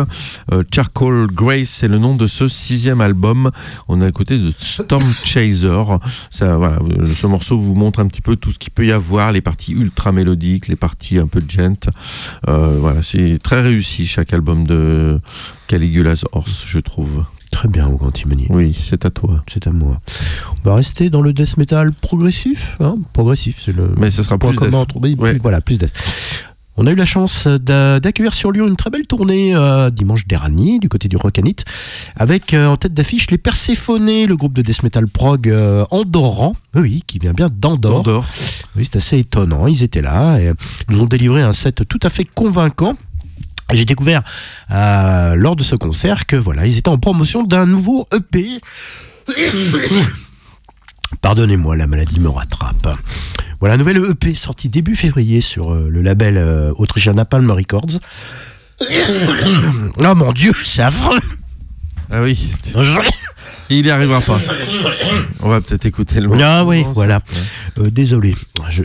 Euh, Charcoal Grace, c'est le nom de ce sixième album. On a à côté de Storm [LAUGHS] Chaser. Ça, voilà, ce morceau vous montre un petit peu tout ce qu'il peut y avoir, les parties ultra mélodiques, les parties un peu gent. Euh, voilà, c'est très réussi chaque album de Caligula's Horse, je trouve. Très bien, au Antimony. Oui, c'est à toi. C'est à moi. On va rester dans le death metal progressif. hein. progressif, c'est le Mais ce sera point plus commun entre oui, Ouais. plus- voilà, plus death. On a eu la chance d'a- d'accueillir sur Lyon une très belle tournée euh, dimanche dernier du côté du Rockanit avec euh, en tête d'affiche les Perséphonés, le groupe de death metal prog euh, andorran, oui, oui, qui vient bien d'Andorre. Andorre. Oui, c'est assez étonnant. Ils étaient là et nous ont délivré un set tout à fait convaincant. J'ai découvert euh, lors de ce concert que voilà, ils étaient en promotion d'un nouveau EP. Pardonnez-moi, la maladie me rattrape. Voilà, un nouvel EP sorti début février sur euh, le label euh, autrichien Napalm Records. [COUGHS] oh mon dieu, c'est affreux Ah oui, [COUGHS] il y arrivera pas. On va peut-être écouter le morceau. Ah oui, voilà. Euh, désolé,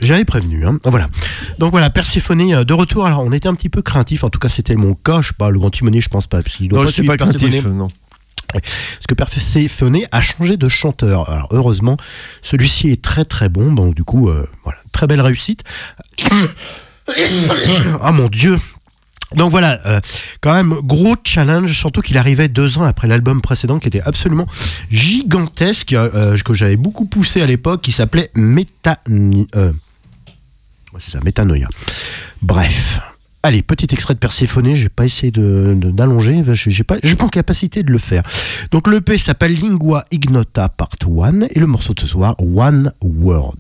j'avais prévenu. hein. Voilà. Donc voilà, Perséphone euh, de retour. Alors on était un petit peu craintif. En tout cas, c'était mon cas. Je sais pas, le grand Timoné, je pense pas, parce qu'il doit Non, pas je suis suivre pas craintif, non. Parce que Perséphone a changé de chanteur. Alors heureusement, celui-ci est très très bon. Donc du coup, euh, voilà, très belle réussite. [COUGHS] Ah mon dieu. Donc voilà, euh, quand même gros challenge, surtout qu'il arrivait deux ans après l'album précédent qui était absolument gigantesque, euh, que j'avais beaucoup poussé à l'époque, qui s'appelait Méta... ouais, c'est ça, Métanoïa. Bref. Allez, petit extrait de Perséphone, je vais pas essayer de- de- d'allonger, je j'ai pas, j'ai pas en capacité de le faire. Donc le P s'appelle Lingua Ignota Part 1 et le morceau de ce soir, One Word.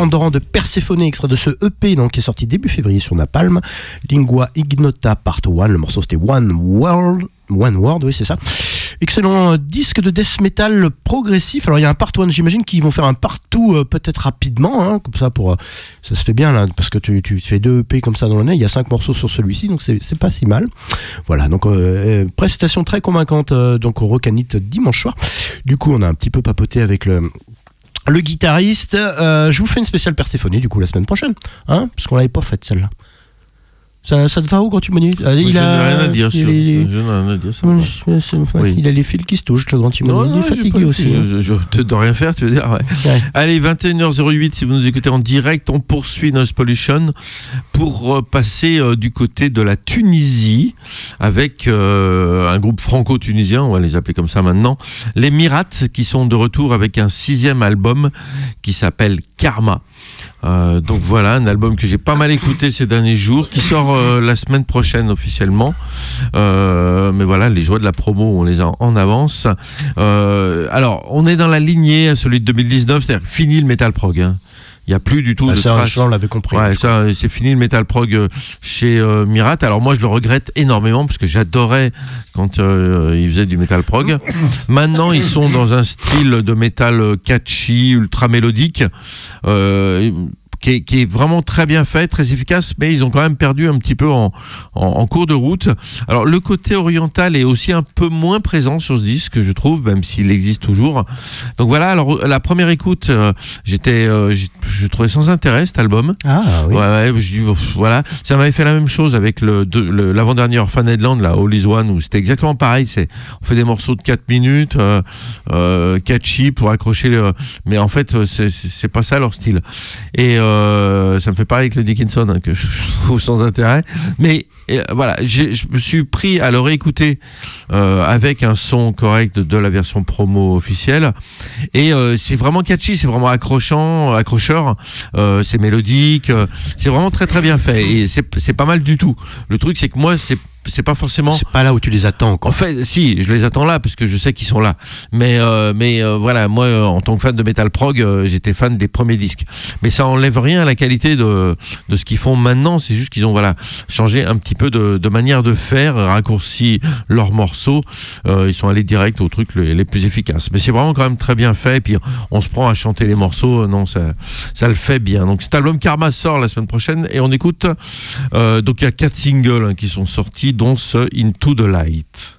Les Endorants de Perséphone, extrait de ce EP donc, qui est sorti début février sur Napalm. Lingua Ignota Part 1, le morceau c'était One World. One World, oui, c'est ça. Excellent disque de death metal progressif. Alors, il y a un part 1, j'imagine qu'ils vont faire un part 2 euh, peut-être rapidement, hein, comme ça, pour. euh, ça se fait bien, là, parce que tu, fais deux EP comme ça dans l'année. Il y a cinq morceaux sur celui-ci, donc c'est pas si mal. Voilà, donc euh, prestation très convaincante donc au Rocanite dimanche soir. Du coup, on a un petit peu papoté avec le. Le guitariste, Euh, je vous fais une spéciale Perséphone du coup la semaine prochaine, hein, parce qu'on l'avait pas faite celle-là. Ça, ça te va où quand tu dis Ah, je il n'ai a- rien à dire il sur. rien à dire. ça Oui. Il a les fils qui se touchent, le grand Timon. Non, il est fatigué aussi. hein. Je, je, je dois rien faire, tu veux dire. ouais. Ouais. Allez, 21h08, si vous nous écoutez en direct, on poursuit Noise Pollution pour euh, passer euh, du côté de la Tunisie avec euh, un groupe franco-tunisien, on va les appeler comme ça maintenant, les Mirates, qui sont de retour avec un sixième album qui s'appelle Karma. Euh, donc voilà, un album que j'ai pas mal écouté ces derniers jours, qui sort euh, la semaine prochaine officiellement. Euh, mais voilà, les joies de la promo, on les a en avance. Alors, on est dans la lignée, celui de 2019, c'est-à-dire fini le metal prog. hein. Il n'y a plus du tout Ah, de ça, traces. on l'avait compris. Ouais, ça, c'est fini le metal prog euh, chez euh, Mirat. Alors moi, je le regrette énormément parce que j'adorais quand euh, ils faisaient du metal prog. [COUGHS] Maintenant, ils sont dans un style de metal catchy, ultra mélodique. Euh, qui est, qui est vraiment très bien fait, très efficace, mais ils ont quand même perdu un petit peu en, en, en cours de route. Alors le côté oriental est aussi un peu moins présent sur ce disque, je trouve, même s'il existe toujours. Donc voilà, alors la première écoute, euh, j'étais, euh, je trouvais sans intérêt cet album. Ah oui. Ouais, ouais, je dis, voilà. Ça m'avait fait la même chose avec le, de- le- l'avant-dernier Orphanedland, la All Is One, où c'était exactement pareil. C'est, on fait des morceaux de 4 minutes, euh, euh, catchy pour accrocher le, mais en fait, euh, c'est, c'est, c'est pas ça leur style. Et, euh, ça me fait pareil avec le Dickinson, hein, que je [LAUGHS] trouve sans intérêt. Mais, euh, voilà, je me suis pris à le réécouter, euh, avec un son correct de, la version promo officielle. Et, euh, c'est vraiment catchy, c'est vraiment accrochant, accrocheur. Euh, c'est mélodique, euh, c'est vraiment très très bien fait et c'est pas mal du tout. Le truc c'est que moi c'est c'est pas forcément C'est pas là où tu les attends, quoi. en fait, si, je les attends là parce que je sais qu'ils sont là. Mais, euh, mais euh, voilà, moi, euh, en tant que fan de metal prog, euh, j'étais fan des premiers disques. Mais ça enlève rien à la qualité de, de ce qu'ils font maintenant. C'est juste qu'ils ont voilà changé un petit peu de, de manière de faire, raccourci leurs morceaux. Ils sont allés direct aux trucs les, les plus efficaces. Mais c'est vraiment quand même très bien fait. Et puis on se prend à chanter les morceaux. Non, ça, ça le fait bien. Donc cet album Karma sort la semaine prochaine et on écoute. donc il y a quatre singles hein, qui sont sortis, dont ce Into the Light.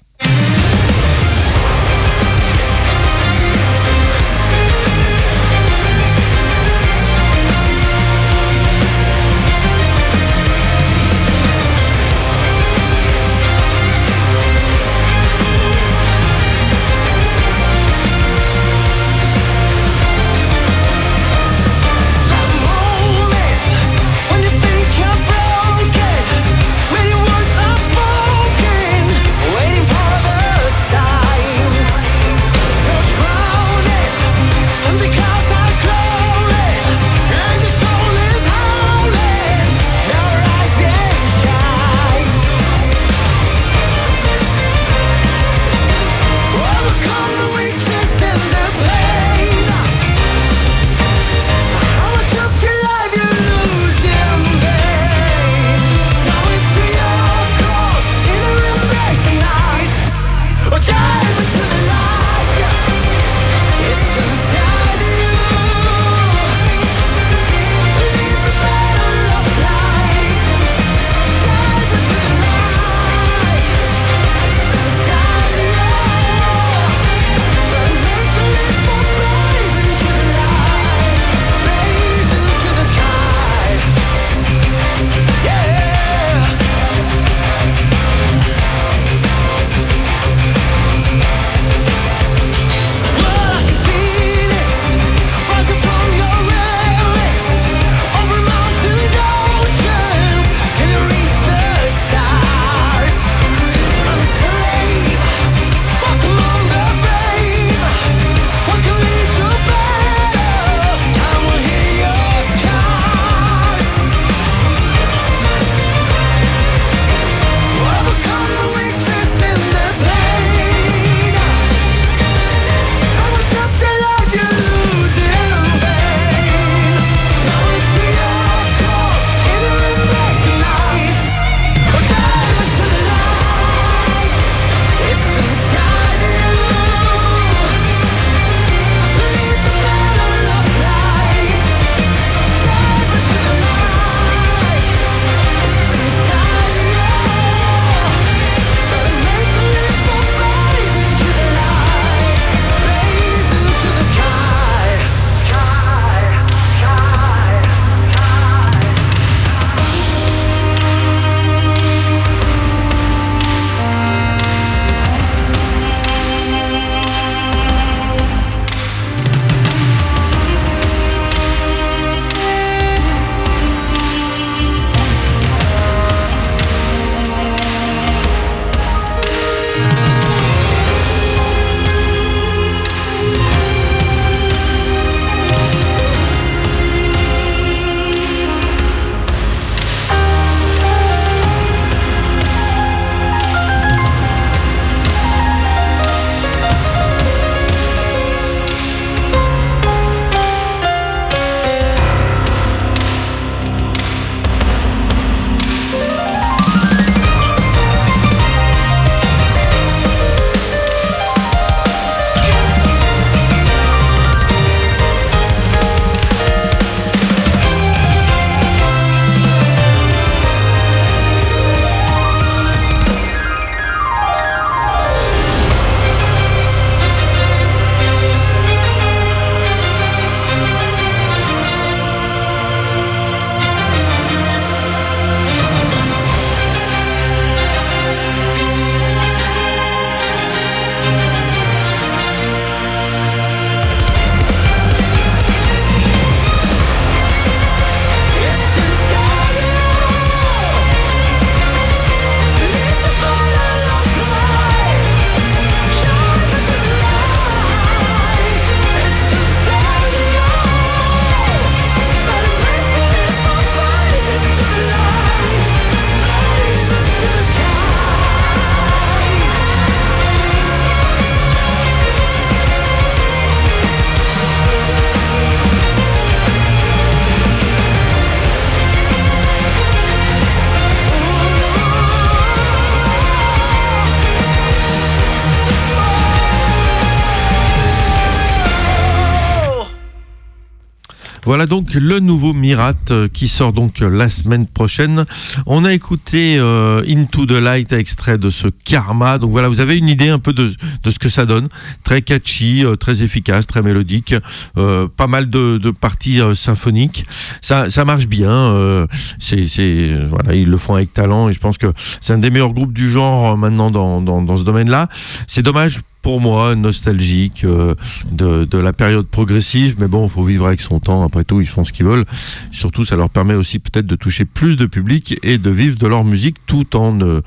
Voilà donc le nouveau Mirat euh, qui sort donc euh, la semaine prochaine. On a écouté euh, Into the Light, extrait de ce Karma. Donc voilà, vous avez une idée un peu de, ce que ça donne. Très catchy, très efficace, très mélodique. pas mal de, parties symphoniques. Ça, marche bien. c'est, voilà, ils le font avec talent et je pense que c'est un des meilleurs groupes du genre maintenant dans ce domaine-là. C'est dommage pour moi, nostalgique euh, de, de la période progressive, mais bon, il faut vivre avec son temps. Après tout, ils font ce qu'ils veulent. Surtout, ça leur permet aussi peut-être de toucher plus de public et de vivre de leur musique tout en ne,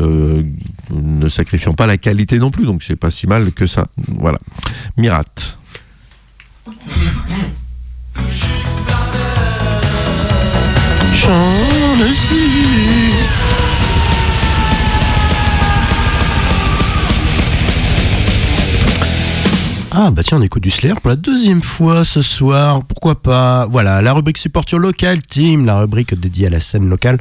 euh, ne sacrifiant pas la qualité non plus. Donc, c'est pas si mal que ça. Voilà. Mirat. Ah bah tiens, on écoute du Slayer pour la deuxième fois ce soir. Pourquoi pas? Voilà, la rubrique Support Your Local Team, la rubrique dédiée à la scène locale.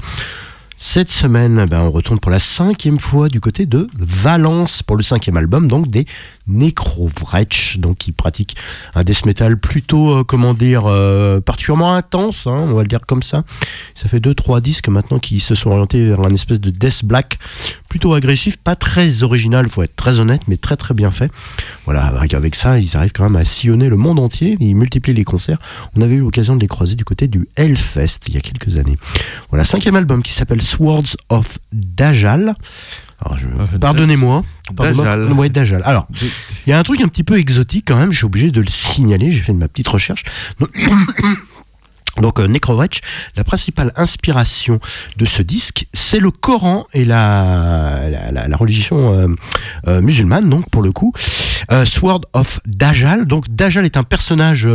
Cette semaine, ben, on retourne pour la cinquième fois du côté de Valence pour le cinquième album, donc des Necrovretch, donc qui pratiquent un death metal plutôt, euh, comment dire, euh, particulièrement intense, hein, on va le dire comme ça. Ça fait deux trois disques maintenant qui se sont orientés vers un espèce de death black plutôt agressif, pas très original, faut être très honnête, mais très très bien fait. Voilà, avec, avec ça, ils arrivent quand même à sillonner le monde entier, ils multiplient les concerts. On avait eu l'occasion de les croiser du côté du Hellfest il y a quelques années. Voilà, cinquième album qui s'appelle Swords of je- Euh, Pardonnez-moi. Pardonnez-moi. Dajjal. Ouais, Dajjal. Alors, il y a un truc un petit peu exotique quand même, je suis obligé de le signaler, j'ai fait de ma petite recherche. Donc, donc euh, Necrovretch, la principale inspiration de ce disque, c'est le Coran et la, la, la- la religion euh, euh, musulmane, donc pour le coup. Euh, Sword of Dajjal, donc Dajjal est un personnage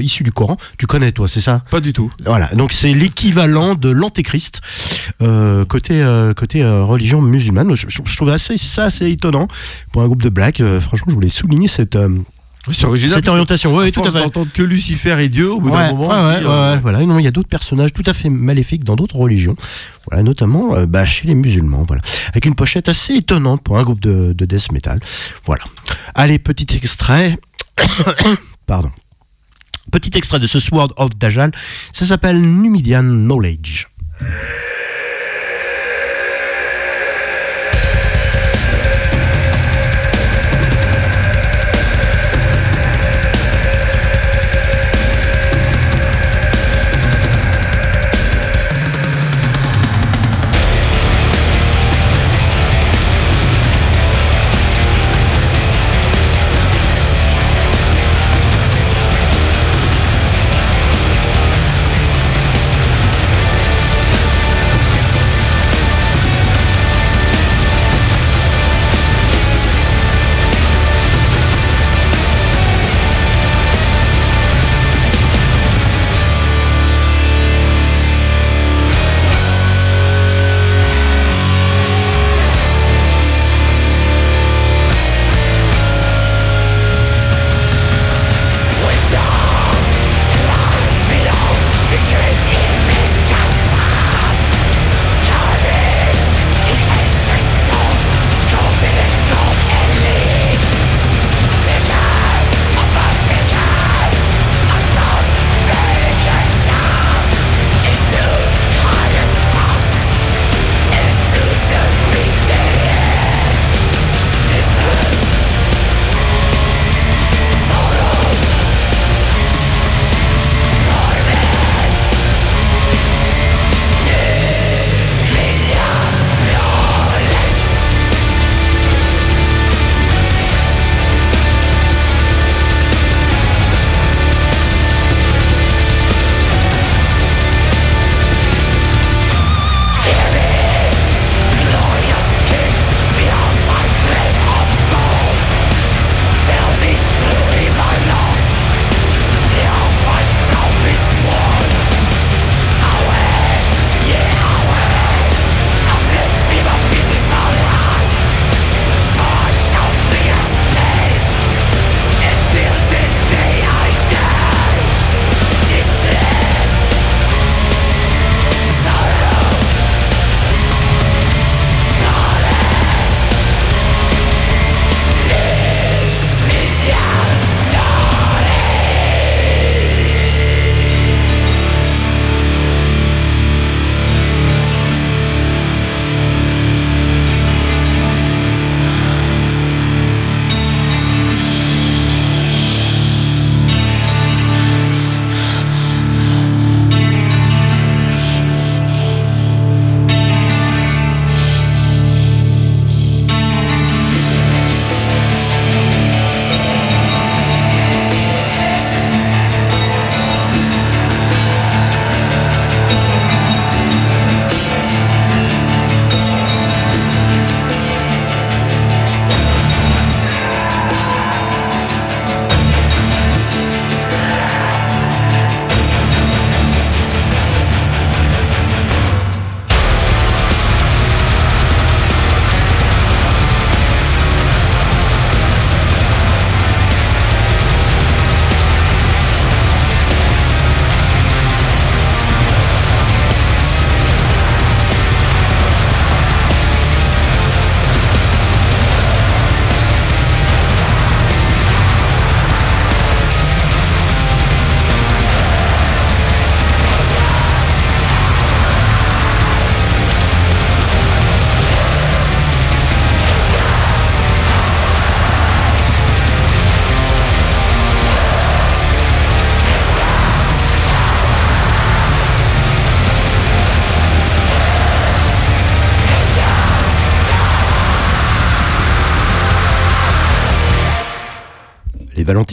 issu du Coran, tu connais toi, c'est ça? Pas du tout. voilà, donc c'est l'équivalent de l'antéchrist côté côté religion musulmane. Je, je- je trouve assez ça assez étonnant pour un groupe de black. Franchement, je voulais souligner cette C'est original. cette orientation. Oui, tout à fait. d'entendre que Lucifer est Dieu au bout Ouais, d'un moment. ouais, on ouais, dit, euh, ouais, voilà. Non, il y a d'autres personnages tout à fait maléfiques dans d'autres religions, voilà, notamment euh, bah, chez les musulmans, voilà, avec une pochette assez étonnante pour un groupe de, de death metal. Voilà. Allez, petit extrait. [COUGHS] Pardon. Petit extrait de ce Sword of Dajjal. Ça s'appelle Numidian Knowledge.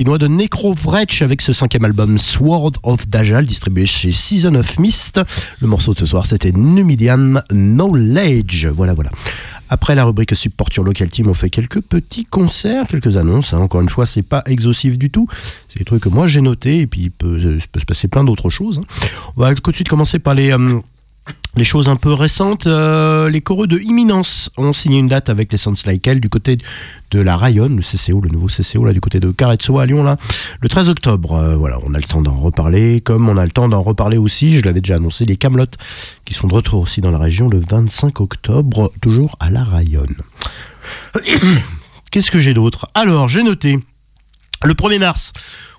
Les Valentinois de Necrovretch avec ce cinquième album Sword of Dajjal distribué chez Season of Mist. Le morceau de ce soir c'était Numidian Knowledge. Voilà, voilà. Après la rubrique Support sur Local Team, on fait quelques petits concerts, quelques annonces. hein. Encore une fois, c'est pas exhaustif du tout. C'est des trucs que moi j'ai notés et puis il peut, il peut se passer plein d'autres choses. hein. On va tout de suite commencer par les, euh, les choses un peu récentes. Euh, les choreux de Imminence ont signé une date avec les Elle du côté de la Rayonne, le CCO, le nouveau CCO, là, du côté de Carezzo à Lyon, là, le 13 octobre. Euh, voilà, on a le temps d'en reparler, comme on a le temps d'en reparler aussi, je l'avais déjà annoncé, les Camelot qui sont de retour aussi dans la région le 25 octobre, toujours à la Rayonne. [COUGHS] Qu'est-ce que j'ai d'autre? Alors, j'ai noté le 1er mars.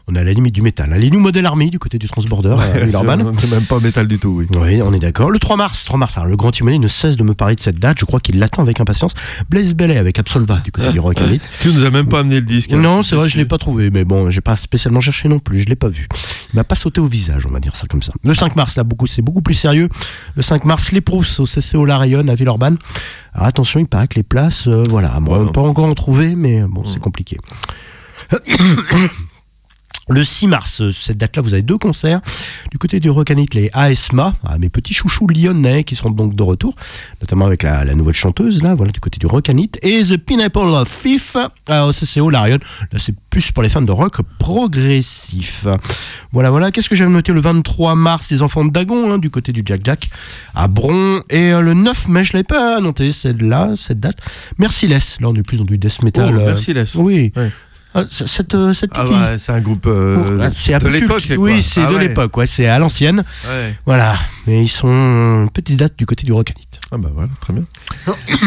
On est à la limite du métal. Les New Model Army du côté du Transborder à Villeurbanne. C'est même pas métal du tout, oui. Oui, on est d'accord. Le 3 mars, 3 mars, alors, le grand timonier ne cesse de me parler de cette date. Je crois qu'il l'attend avec impatience. Blaise Bellet avec Absolva du côté du Rock Roll. Tu nous as même pas amené le disque. hein. Non, c'est vrai, je l'ai pas trouvé, mais bon, j'ai pas spécialement cherché non plus, je l'ai pas vu. Il m'a pas sauté au visage, on va dire ça comme ça. Le 5 mars, là, beaucoup, c'est beaucoup plus sérieux. Le 5 mars, les Prousses au CCO La Rayonne à Villeurbanne. Alors attention, il paraît que les places, euh, voilà, bon, Ouais, on peut pas encore en trouver, mais bon, c'est compliqué. [COUGHS] Le 6 mars, euh, cette date-là, vous avez deux concerts. Du côté du Rocanit, les ASMA, ah, mes petits chouchous lyonnais qui sont donc de retour, notamment avec la, la nouvelle chanteuse, là, voilà, du côté du Rocanit. Et The Pineapple of Thief euh, au CCO Larion. Là, c'est plus pour les fans de rock progressif. Voilà, voilà. Qu'est-ce que j'avais noté le 23 mars, les enfants de Dagon, hein, du côté du Jack Jack, à Bron. Et euh, le 9 mai, je l'avais pas noté, celle-là, cette date. Merciless, là, on est plus dans du death metal. Oh, euh, Merciless. Oui. Ouais. Cette, cette Ah petite- bah, c'est un groupe euh, c'est de l'époque. Oui, c'est Ah de ouais. l'époque, ouais, c'est à l'ancienne. Ouais. Voilà, mais ils sont petite date du côté du Rocanit. Ah bah voilà, très bien.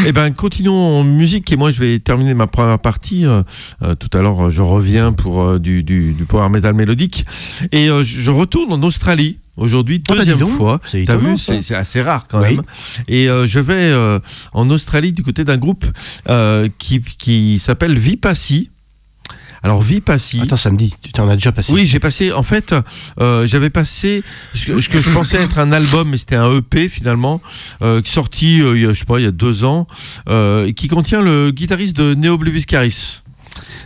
Eh ben, continuons en musique et moi je vais terminer ma première partie. Euh, euh, tout à l'heure, je reviens pour euh, du, du, du power metal mélodique et je retourne en Australie. Aujourd'hui, Oh, bah, deuxième donc, fois. c'est T'as vu, c'est c'est assez rare quand Oui. même. Et euh, je vais euh, en Australie du côté d'un groupe euh, qui, qui s'appelle Vipassi. Alors Vipassi. Attends, ça me dit, tu en as déjà passé. Oui, j'ai passé. En fait, euh, j'avais passé ce que, ce que je pensais être un album, mais c'était un EP finalement, euh, sorti, euh, il y a, je sais pas, il y a deux ans, euh, qui contient le guitariste de Neo Caris.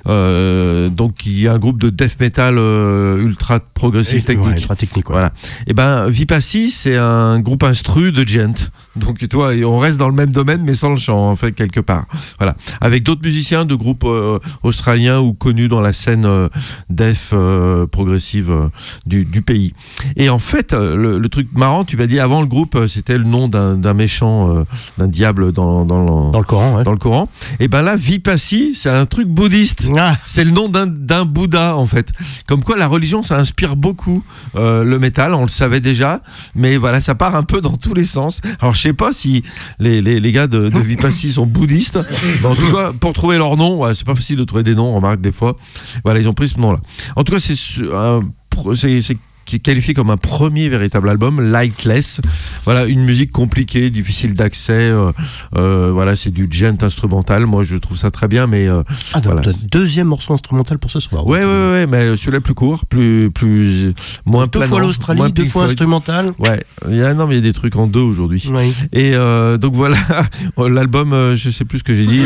Euh, donc qui est un groupe de death metal euh, ultra progressif Ouais, technique. ultra technique, ouais. Voilà. Et ben Vipassi, c'est un groupe instru de gent. Donc tu vois, et on reste dans le même domaine mais sans le chant en fait quelque part. Voilà. Avec d'autres musiciens de groupes euh, australiens ou connus dans la scène euh, death euh, progressive euh, du, du pays. Et en fait, le, le truc marrant, tu m'as dit avant le groupe, c'était le nom d'un méchant, d'un diable dans, dans, le- Dans le Coran, ouais. dans le Coran. Et ben là, Vipassi, c'est un truc bouddhiste. Ah, C'est le nom d'un- Bouddha en fait. Comme quoi la religion ça inspire beaucoup le métal, on le savait déjà, mais voilà ça part un peu dans tous les sens. Alors pas si les, les, les gars de, de Vipassi sont bouddhistes, en tout cas pour trouver leur nom, ouais, c'est pas facile de trouver des noms, on remarque des fois. Voilà ils ont pris ce nom là. En tout cas c'est c'est qui est qualifié comme un premier véritable album, Lightless. Voilà, une musique compliquée, difficile d'accès. euh, euh, voilà, c'est du gent instrumental. Moi, je trouve ça très bien, mais euh, ah, donc, Voilà. deuxième morceau instrumental pour ce soir. Ouais, ouais, ouais, ouais, mais celui-là plus court, plus, plus, moins Deux planant, fois l'Australie, moins deux Pink fois Floyd. instrumental. Ouais, il y a, non, mais il y a des trucs en deux aujourd'hui. Oui. Et euh, donc voilà, [LAUGHS] l'album, euh, je sais plus ce que j'ai dit,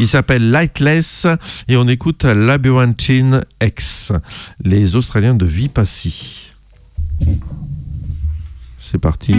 il s'appelle Lightless et on écoute Labyrinthine X, les Australiens de Vipassi. C'est parti.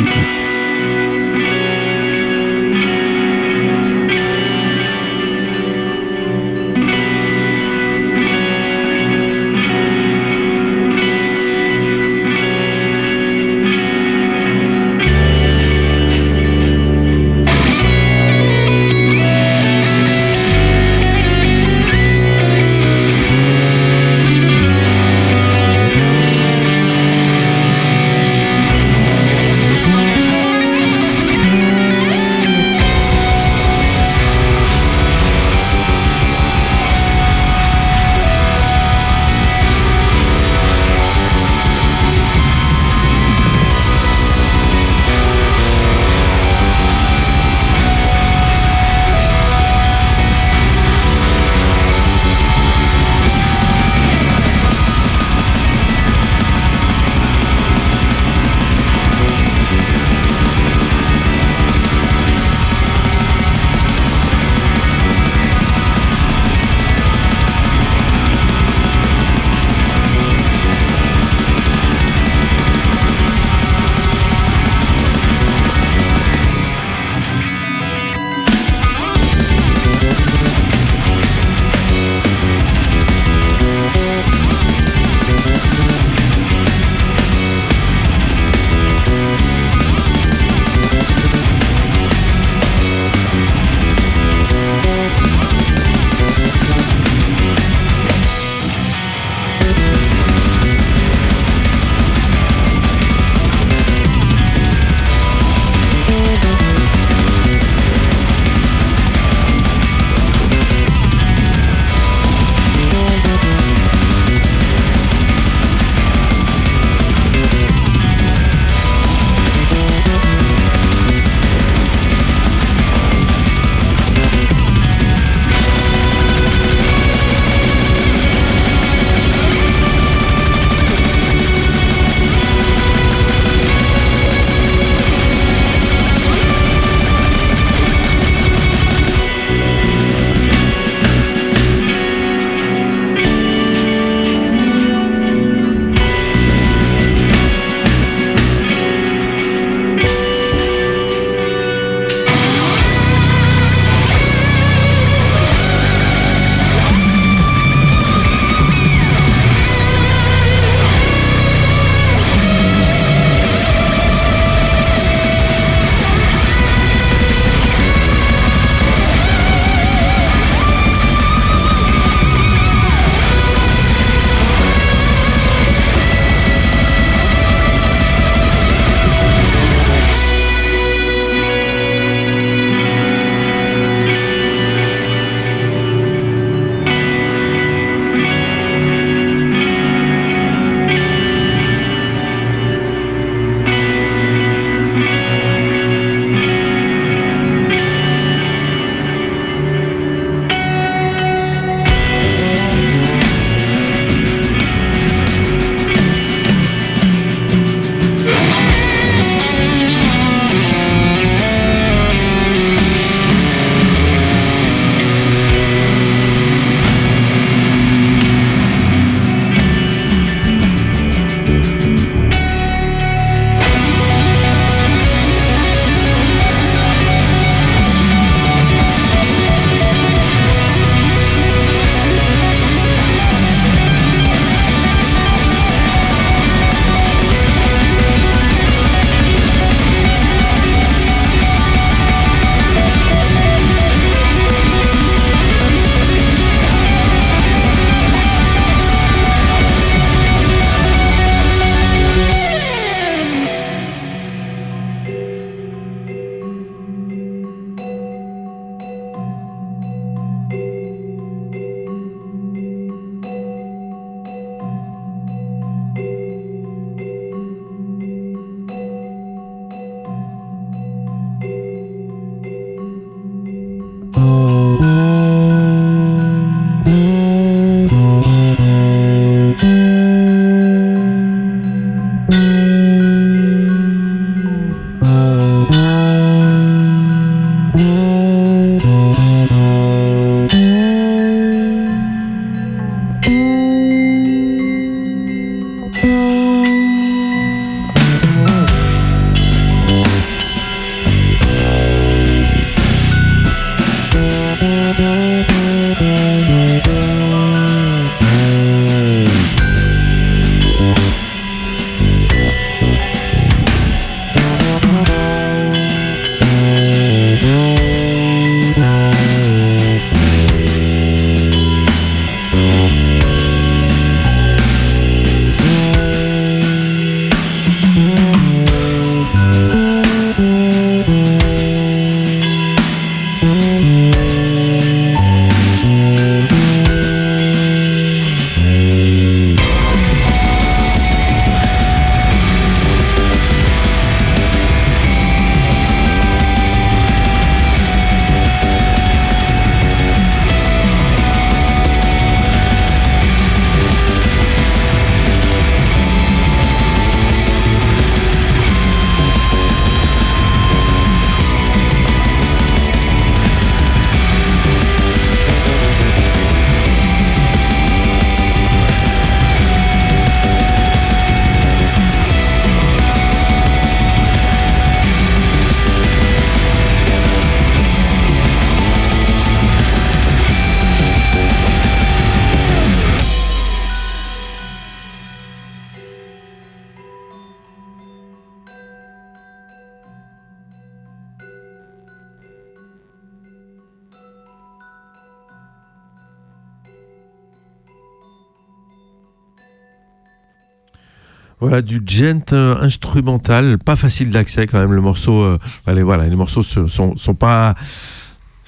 Du gent euh, instrumental, pas facile d'accès quand même. Le morceau, euh, allez, voilà, les morceaux sont pas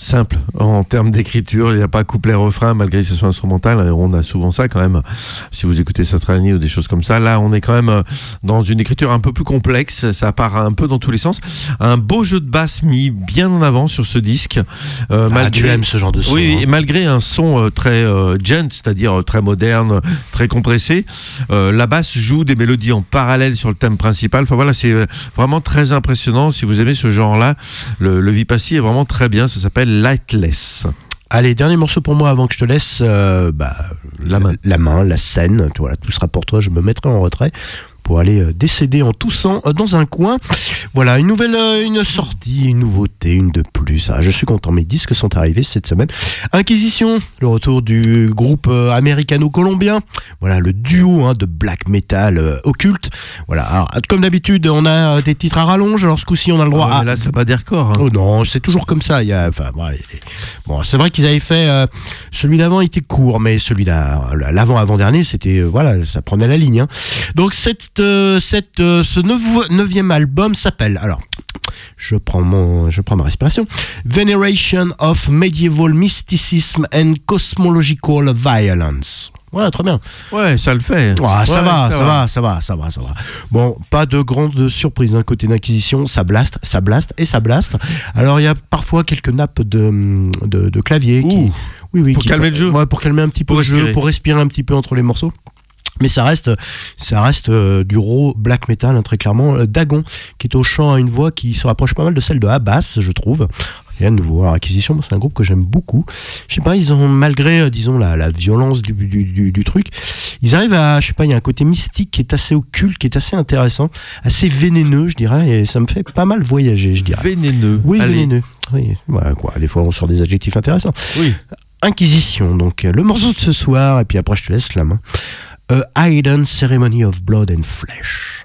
simples en termes d'écriture. Il n'y a pas couplet-refrain, malgré que ce soit instrumental. On a souvent ça quand même. Si vous écoutez Satriani ou des choses comme ça, là, on est quand même euh, dans une écriture un peu plus complexe. Ça part un peu dans tous les sens. Un beau jeu de basse mis bien en avant sur ce disque. Euh, Ah, tu aimes ce genre de son. oui, hein. et malgré un son euh, très euh, gent, c'est-à-dire très moderne, très compressé, euh, la basse joue des mélodies en parallèle sur le thème principal. Enfin voilà, c'est vraiment très impressionnant. Si vous aimez ce genre-là, le, le Vipassi est vraiment très bien. Ça s'appelle Lightless. Allez, dernier morceau pour moi avant que je te laisse. euh, bah, La main. La main, la scène. Voilà, tout sera pour toi. Je me mettrai en retrait pour aller euh, décéder en toussant euh, dans un coin. Voilà, une nouvelle, euh, une sortie, une nouveauté, une de plus. Ah, je suis content. Mes disques sont arrivés cette semaine. Inquisition, le retour du groupe américano-colombien. Voilà, le duo hein, de black metal euh, occulte. Voilà, alors, comme d'habitude, on a des titres à rallonge. Alors ce coup-ci, on a le droit Ouais, à là, ça bat des records. hein. Oh non, c'est toujours comme ça. Il y a, enfin, bon, c'est vrai qu'ils avaient fait euh, celui d'avant était court, mais celui d'avant, l'avant avant dernier, c'était euh, voilà, ça prenait la ligne. hein. Donc cette, euh, cette, euh, ce neuvième album s'appelle alors. Je prends, mon, je prends ma respiration. Veneration of Medieval Mysticism and Cosmological Violence. Voilà, très bien. Ouais, ça le fait. Ah, ça, Ouais, va, ça, va, ça va, ça va, ça va. Bon, pas de grande surprise d'un côté d'inquisition, ça blaste, ça blaste et ça blaste. Alors il y a parfois quelques nappes de, de, de clavier qui, oui, oui, Pour qui- calmer le jeu. Ouais, pour calmer un petit peu Pour le jeu, pour respirer un petit peu entre les morceaux. Mais ça reste, ça reste euh, du raw black metal, hein, très clairement. Euh, Dagon, qui est au chant à une voix qui se rapproche pas mal de celle de Abbas, je trouve. Rien de nouveau. Alors, Acquisition, c'est un groupe que j'aime beaucoup. Je sais pas, ils ont, malgré, euh, disons, la, la violence du, du, du- du truc, ils arrivent à, je sais pas, il y a un côté mystique qui est assez occulte, qui est assez intéressant, assez vénéneux, je dirais, et ça me fait pas mal voyager, je dirais. Vénéneux. Oui, Allez. vénéneux. Oui, voilà, quoi. Des fois, on sort des adjectifs intéressants. Oui. Inquisition, donc le morceau de ce soir, et puis après je te laisse la main. A Hidden Ceremony of Blood and Flesh.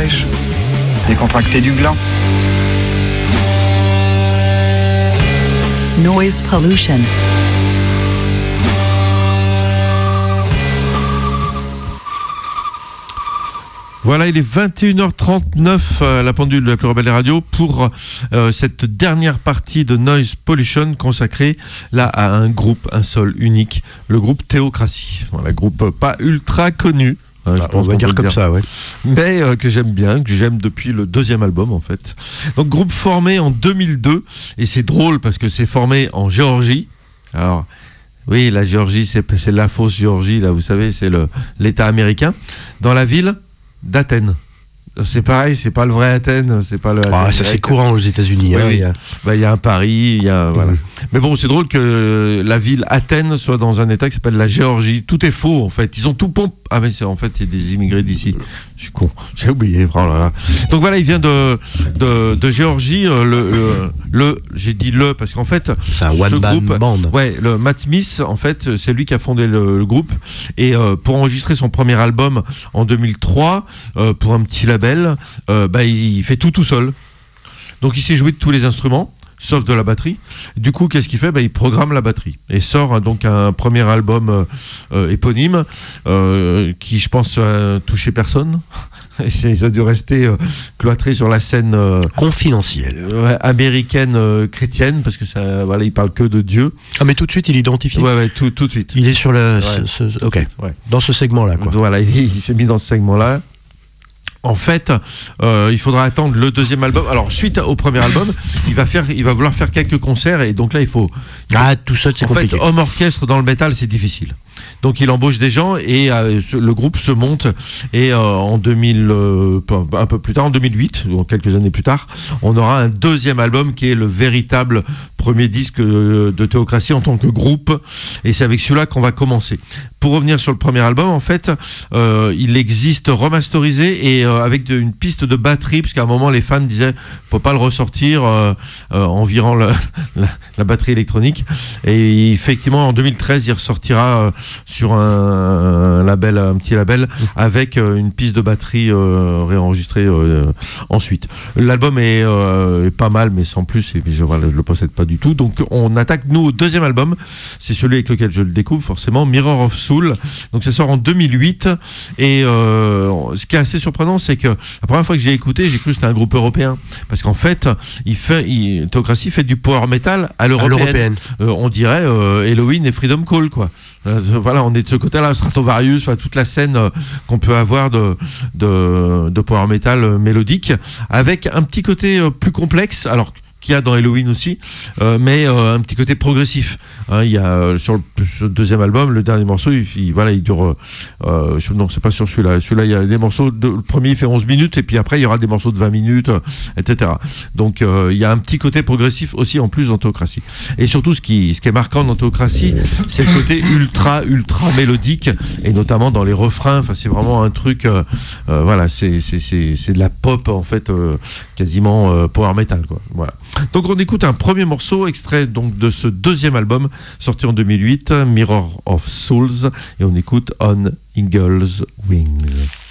Fraîche Décontracté du gland Noise pollution. Voilà, il est 21h39 à la pendule de la plus rebelle des radios pour euh, cette dernière partie de Noise Pollution consacrée là à un groupe, un seul, unique, le groupe Théocratie. Voilà, groupe pas ultra connu. Hein, je Ah, on pense va qu'on dire comme ça, ouais. mais euh, que j'aime bien, que j'aime depuis le deuxième album en fait. Donc groupe formé en 2002 et c'est drôle parce que c'est formé en Géorgie. Alors oui, la Géorgie c'est la fausse Géorgie là, vous savez, c'est l'État américain dans la ville d'Athènes. C'est pareil, c'est pas le vrai Athènes, c'est pas le. Ah, ça c'est courant aux États-Unis. Oui, hein, oui. il y a- Bah, il y a un Paris, il y a voilà. Mais bon, c'est drôle que la ville Athènes soit dans un état qui s'appelle la Géorgie. Tout est faux en fait. Ils ont tout pompe. Ah mais c'est en fait c'est des immigrés d'ici. Je suis con. J'ai oublié. Oh là là. Donc voilà, il vient de de, de Géorgie. euh, Le, le, le- j'ai dit le parce qu'en fait C'est un ce one-man groupe- band. Ouais, le Matt Smith, en fait, c'est lui qui a fondé le, le groupe. Et euh, pour enregistrer son premier album en 2003, euh, pour un petit label, euh, bah, il, il fait tout tout seul. Donc il s'est joué de tous les instruments, sauf de la batterie. Du coup, qu'est-ce qu'il fait? Bah, Il programme la batterie et sort euh, donc un premier album euh, euh, éponyme euh, qui, je pense, a touché personne. [LAUGHS] Et ça a dû rester euh, cloîtré sur la scène Confidentiel. ouais, américaine chrétienne parce que ça, voilà, il parle que de Dieu. Ah, mais tout de suite, il identifie? Ouais, ouais, tout, tout de suite. Il est sur le. Ouais. ce- ce- Tout de ok. suite, ouais. Dans ce segment-là, quoi. Voilà, [LAUGHS] il, il s'est mis dans ce segment-là. En fait, euh, il faudra attendre le deuxième album. Alors, suite au premier album, il va faire, il va vouloir faire quelques concerts et donc là, il faut. Ah, tout seul, c'est En fait, compliqué. homme orchestre dans le métal, c'est difficile. Donc, il embauche des gens et euh, le groupe se monte. Et euh, en 2000, euh, un peu plus tard, en 2008, ou quelques années plus tard, on aura un deuxième album qui est le véritable premier disque de Théocratie en tant que groupe. Et c'est avec celui-là qu'on va commencer. Pour revenir sur le premier album, en fait, il existe remasterisé et avec une piste de batterie, parce qu'à un moment, les fans disaient, faut pas le ressortir en virant [LAUGHS] la, batterie électronique. Et effectivement, en 2013, il ressortira sur un, un label, un petit label, avec euh, une piste de batterie euh, réenregistrée euh, ensuite. L'album est, est pas mal, mais sans plus, et je, voilà, je le possède pas du tout. Donc on attaque nous au deuxième album, c'est celui avec lequel je le découvre forcément, Mirror of Soul. Donc ça sort en 2008, et euh, ce qui est assez surprenant, c'est que la première fois que j'ai écouté, j'ai cru que c'était un groupe européen, parce qu'en fait, il fait, il, Théocratie fait du power metal à l'européenne. l'européenne. Euh, on dirait euh, Halloween et Freedom Call quoi. Euh, voilà, on est de ce côté-là, Stratovarius, toute la scène euh, qu'on peut avoir de, de, power metal euh, mélodique, avec un petit côté plus complexe, alors qu'il y a dans Halloween aussi, mais un petit côté progressif. Hein, il y a euh, sur le, sur le deuxième album, le dernier morceau, il, il- voilà, il dure. euh, je- non, c'est pas sur celui-là. Celui-là, il y a des morceaux. De, le premier, fait 11 minutes, et puis après, il y aura des morceaux de 20 minutes, etc. Donc, euh, il y a un petit côté progressif aussi en plus dans Théocratie. Et surtout, ce qui, ce qui est marquant dans Théocratie, c'est le côté ultra, ultra mélodique, et notamment dans les refrains. Enfin, c'est vraiment un truc. euh, euh, voilà, c'est c'est- c'est- c'est de la pop en fait, euh, quasiment power metal, quoi. Voilà. Donc, on écoute un premier morceau extrait donc de ce deuxième album sorti en 2008, Mirror of Souls, et on écoute On Eagle's Wings.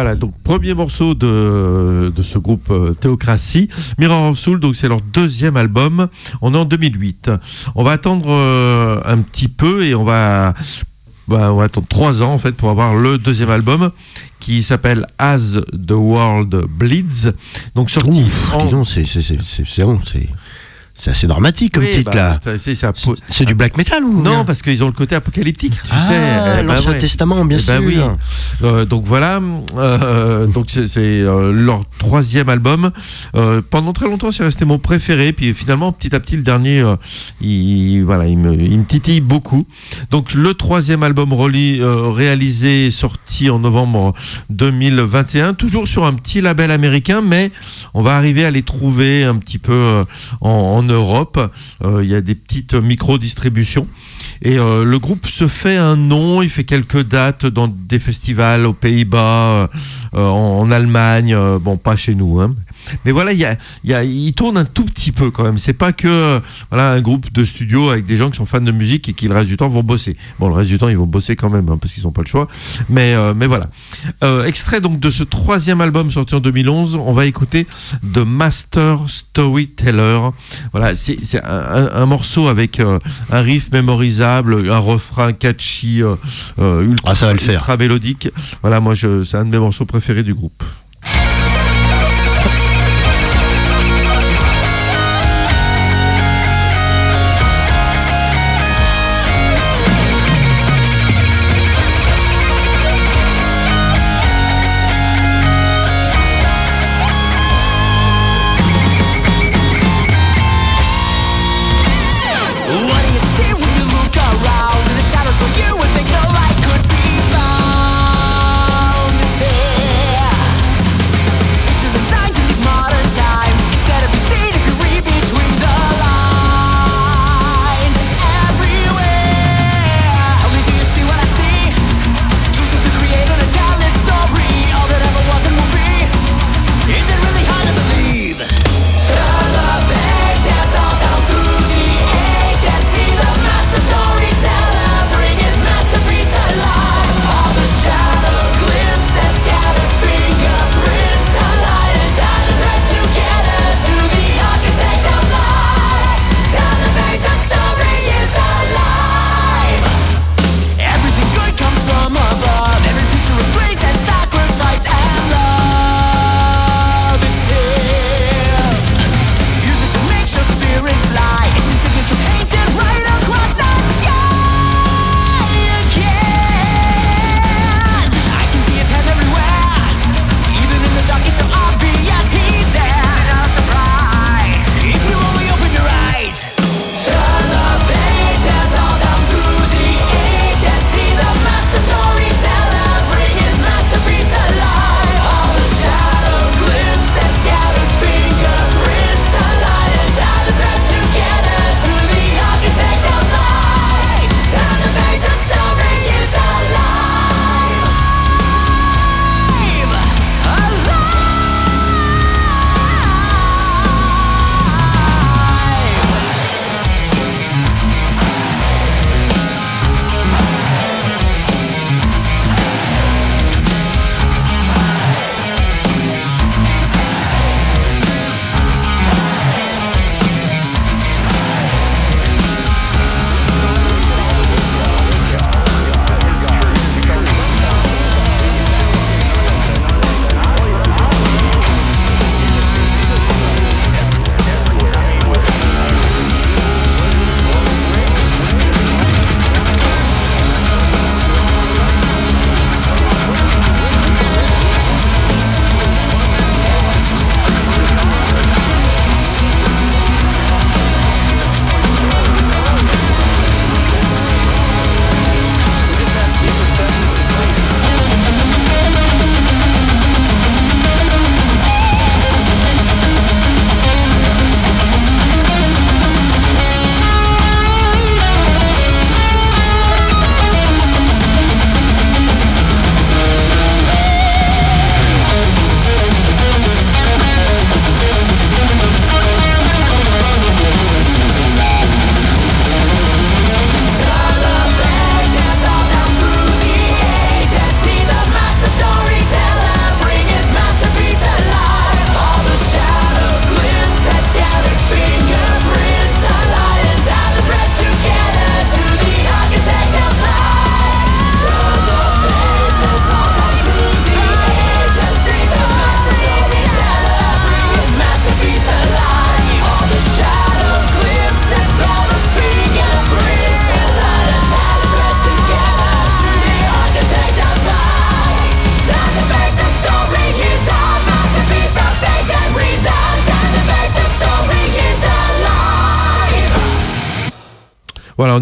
Voilà, donc premier morceau de, de ce groupe euh, Théocratie, Mirror of Soul, donc c'est leur deuxième album, on est en 2008. On va attendre euh, un petit peu et on va, bah, on va attendre trois ans en fait pour avoir le deuxième album qui s'appelle As the World Bleeds, donc sorti Ouf, en... c'est c'est- c'est- c'est- assez dramatique comme Oui, titre bah, là. c'est- du black metal ou Non, parce qu'ils ont le côté apocalyptique, tu ah, sais. Eh ben l'Ancien. Testament, bien Eh sûr. ben oui. Euh, donc voilà, euh, donc c'est euh, leur troisième album. Pendant très longtemps, c'est resté mon préféré. Puis finalement, petit à petit, le dernier, il, voilà, il me, il me titille beaucoup. Donc le troisième album reli- euh, réalisé, sorti en novembre 2021, toujours sur un petit label américain, mais on va arriver à les trouver un petit peu en, en Europe. Euh, Il y a des petites micro-distributions. Et euh, le groupe se fait un nom, il fait quelques dates dans des festivals aux Pays-Bas, euh, en, Allemagne, bon pas chez nous. Hein. Mais voilà, il, y a, il, y a, il tourne un tout petit peu quand même. C'est pas que voilà un groupe de studio avec des gens qui sont fans de musique et qui le reste du temps vont bosser. Bon, le reste du temps ils vont bosser quand même hein, parce qu'ils n'ont pas le choix. Mais euh, mais voilà. Euh, extrait donc de ce troisième album sorti en 2011, on va écouter The Master Storyteller. Voilà, c'est un, morceau avec euh, un riff mémorisable, un refrain catchy, ultra, Ah, ça va le faire. ultra mélodique. Voilà, moi c'est un de mes morceaux préférés du groupe.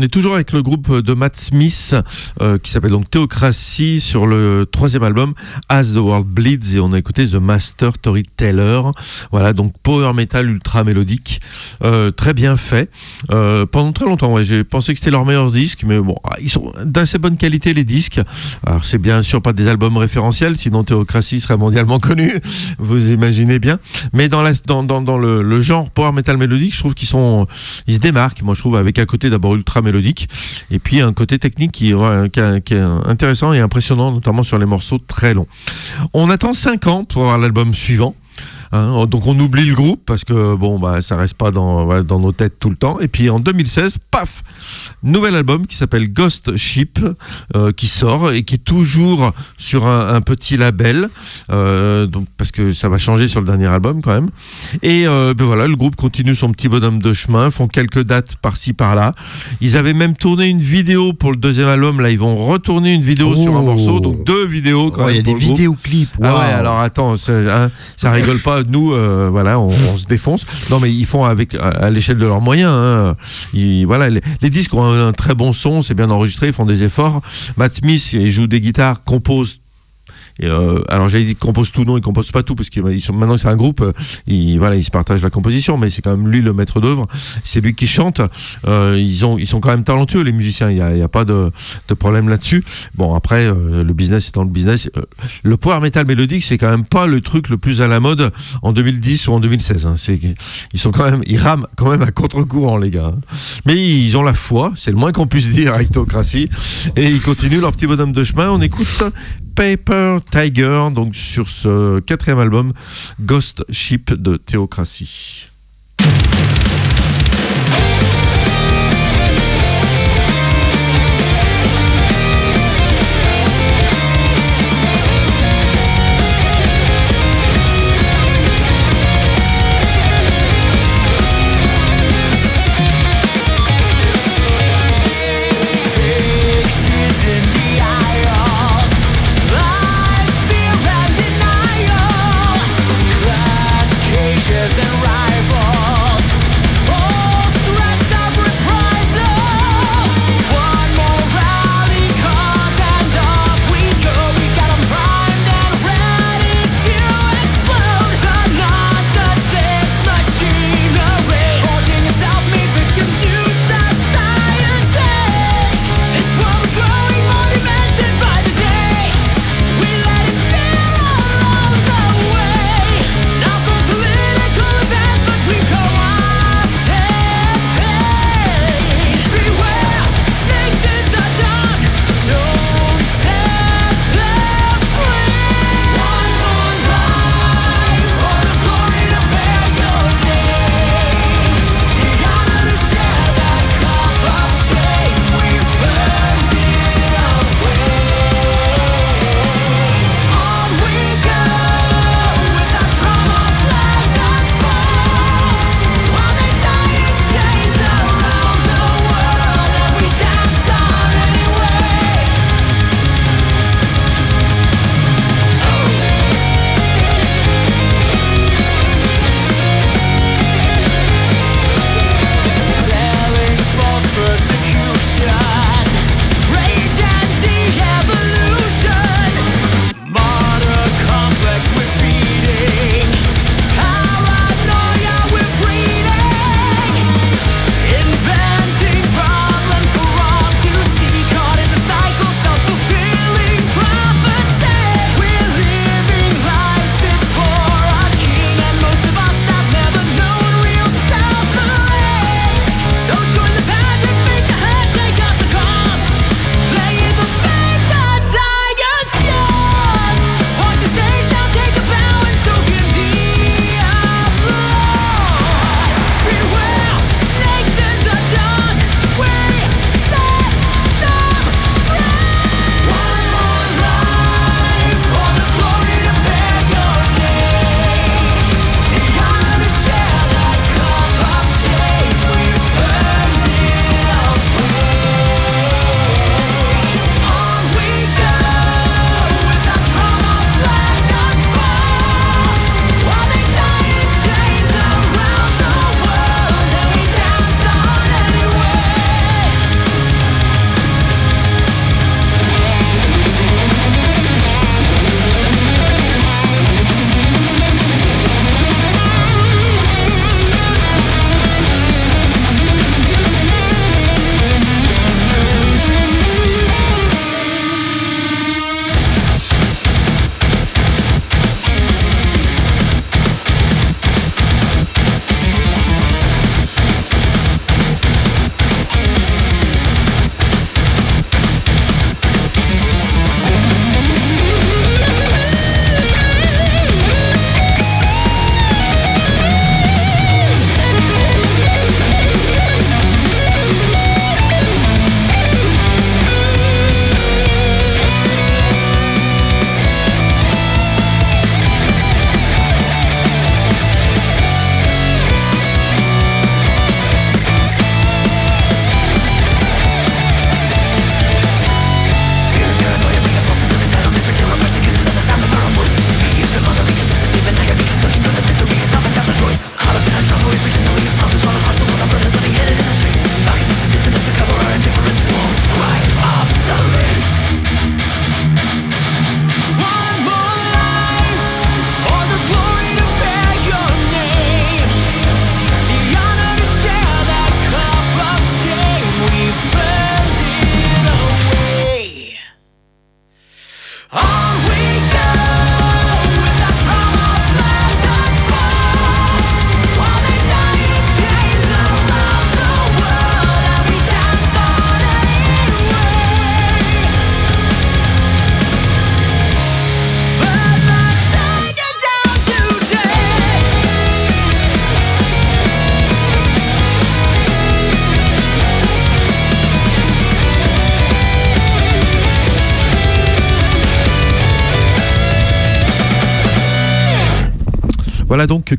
Toujours avec le groupe de Matt Smith euh, qui s'appelle donc Théocratie sur le troisième album As the World Bleeds et on a écouté The Master Storyteller. Voilà, donc power metal ultra mélodique, euh, très bien fait. Euh, pendant très longtemps, j'ai pensé que c'était leur meilleur disque, mais bon, ah, ils sont d'assez bonne qualité les disques. Alors c'est bien sûr pas des albums référentiels, sinon Théocratie serait mondialement [LAUGHS] connu, vous imaginez bien. Mais dans, le, genre power metal mélodique, je trouve qu'ils sont, ils se démarquent. Moi, je trouve avec un côté d'abord ultra mélodique et puis un côté technique qui, est- qui est intéressant et impressionnant, notamment sur les morceaux très longs. On attend 5 ans pour avoir l'album suivant. Hein, donc on oublie le groupe parce que bon bah ça reste pas dans, dans nos têtes tout le temps. Et puis en 2016, paf, nouvel album qui s'appelle Ghost Ship euh, qui sort et qui est toujours sur un, un petit label euh, donc parce que ça va changer sur le dernier album quand même. Et euh, ben voilà, le groupe continue son petit bonhomme de chemin, font quelques dates par-ci par-là. Ils avaient même tourné une vidéo pour le deuxième album. Là, ils vont retourner une vidéo sur un Oh. morceau, donc deux vidéos quand Ouais, Il y même. a des vidéoclips. Ah ouais, alors attends, hein, ça rigole pas. Nous, euh, voilà, on, on se défonce. Non, mais ils font avec à, l'échelle de leurs moyens. hein. Ils- voilà, les, les disques ont un, un très bon son, c'est bien enregistré, ils font des efforts. Matt Smith, il joue des guitares, compose. Et, euh, alors j'avais dit qu'il compose tout, non, il compose pas tout parce que ils sont, maintenant c'est un groupe, euh, ils, voilà, ils se partagent la composition, mais c'est quand même lui le maître d'œuvre. C'est lui qui chante. Euh, ils ont, ils sont quand même talentueux les musiciens. Il y a, y a pas de, de problème là-dessus. Bon après, euh, le business étant le business, euh, le power metal mélodique, c'est quand même pas le truc le plus à la mode en 2010 ou en 2016. hein. Ils sont quand même, ils rament quand même à contre-courant, les gars. hein. Mais ils ont la foi, c'est le moins qu'on puisse dire avec Théocratie. Et ils continuent leur petit bonhomme de chemin. On écoute Paper Tiger, donc sur ce quatrième album, Ghost Ship de Théocratie.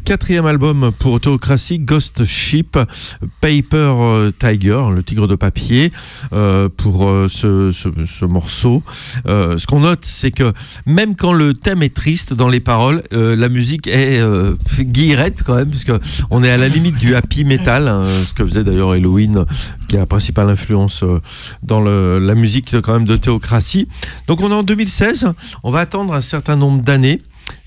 Quatrième album pour Theocracy, Ghost Ship, Paper euh, Tiger, le tigre de papier, euh, pour euh, ce, ce- ce morceau. Ce qu'on note, c'est que même quand le thème est triste dans les paroles, la musique est guillerette quand même, puisque on est à la limite du happy metal, hein, ce que faisait d'ailleurs Halloween, qui est la principale influence dans la musique quand même de Théocratie. Donc on est en 2016, on va attendre un certain nombre d'années.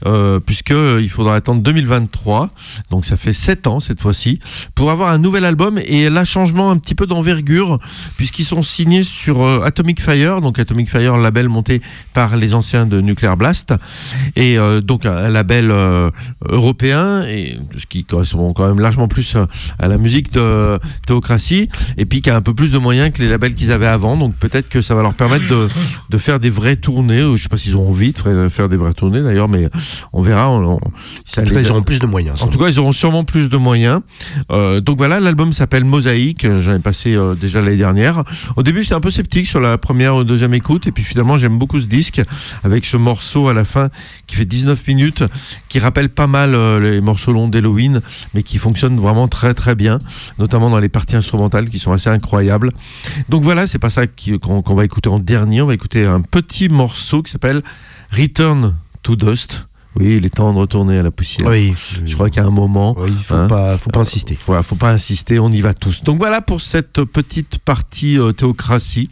Euh, puisque euh, il faudra attendre 2023, donc ça fait 7 ans cette fois-ci, pour avoir un nouvel album et là changement un petit peu d'envergure, puisqu'ils sont signés sur euh, Atomic Fire, donc Atomic Fire, label monté par les anciens de Nuclear Blast, et euh, donc un, label européen, et ce qui correspond quand même largement plus à la musique de Théocratie, et puis qui a un peu plus de moyens que les labels qu'ils avaient avant, donc peut-être que ça va leur permettre de, de faire des vraies tournées, ou je sais pas s'ils ont envie de faire des vraies tournées d'ailleurs, mais on verra. on- on- ça En tout cas, ils auront plus de moyens. en tout cas, ils auront sûrement plus de moyens. Euh, donc voilà, l'album s'appelle Mosaïque. J'en ai passé euh, déjà l'année dernière. Au début, j'étais un peu sceptique sur la première ou deuxième écoute. Et puis finalement, j'aime beaucoup ce disque avec ce morceau à la fin qui fait 19 minutes, qui rappelle pas mal euh, les morceaux longs d'Halloween, mais qui fonctionne vraiment très très bien, notamment dans les parties instrumentales qui sont assez incroyables. Donc voilà, c'est pas ça qu'on va écouter en dernier. On va écouter un petit morceau qui s'appelle Return to Dust. Oui, il est temps de retourner à la poussière. Oui, Je crois a un moment. Oui, faut Hein pas, faut pas insister. Faut, faut pas insister, on y va tous. Donc voilà pour cette petite partie euh, Théocratie,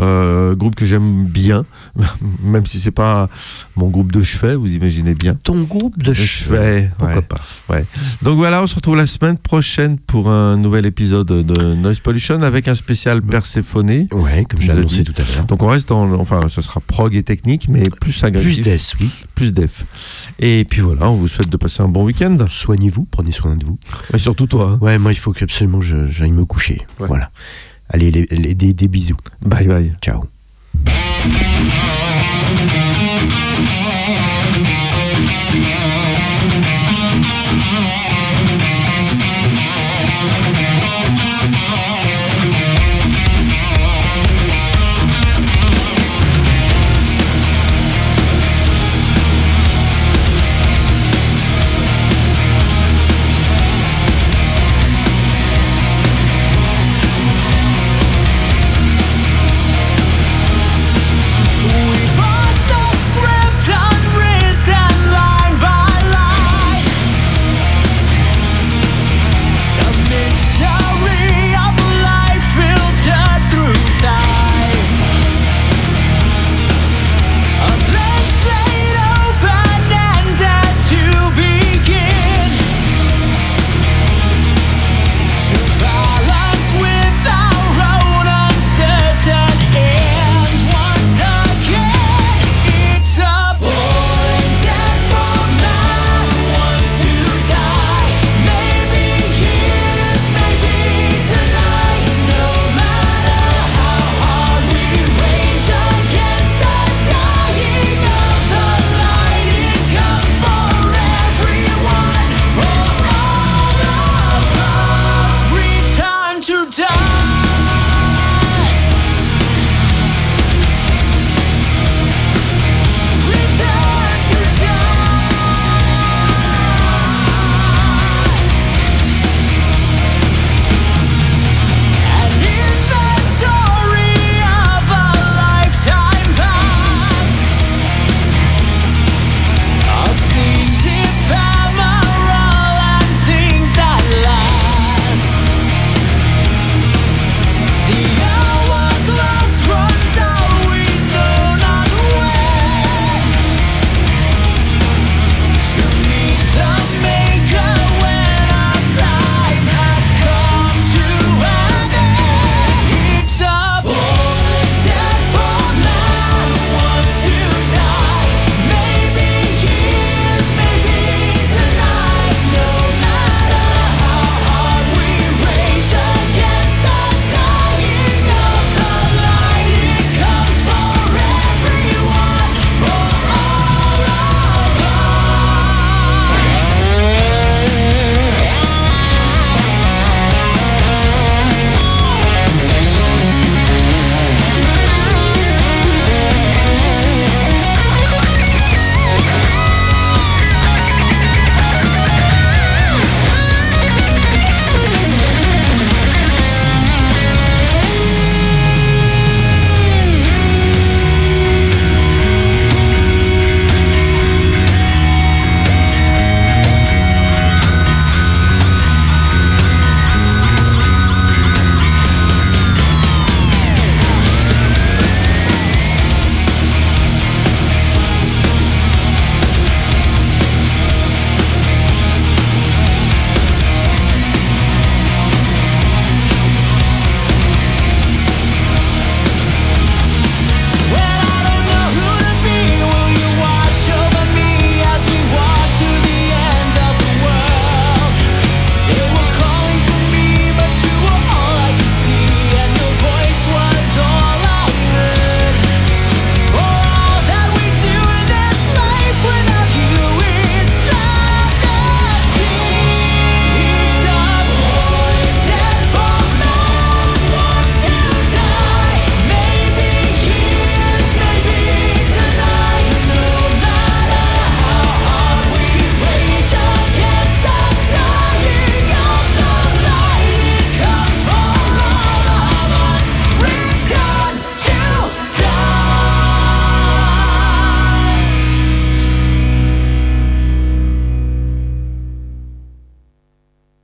euh, groupe que j'aime bien, [LAUGHS] même si c'est pas mon groupe de chevet, vous imaginez bien. Ton groupe de chevet, pourquoi ouais. pas Donc voilà, on se retrouve la semaine prochaine pour un nouvel épisode de Noise Pollution avec un spécial Perséphone. Ouais, comme j'ai annoncé tout à l'heure. Donc on reste dans, enfin, ce sera prog et technique, mais plus agressif, Plus death, oui. plus def. Et puis voilà, on vous souhaite de passer un bon week-end. Soignez-vous, prenez soin de vous. Et surtout toi. hein. Ouais, moi, il faut que absolument j'aille me coucher. Ouais. Voilà. Allez, les- les- des, des bisous. Bye bye. Ciao.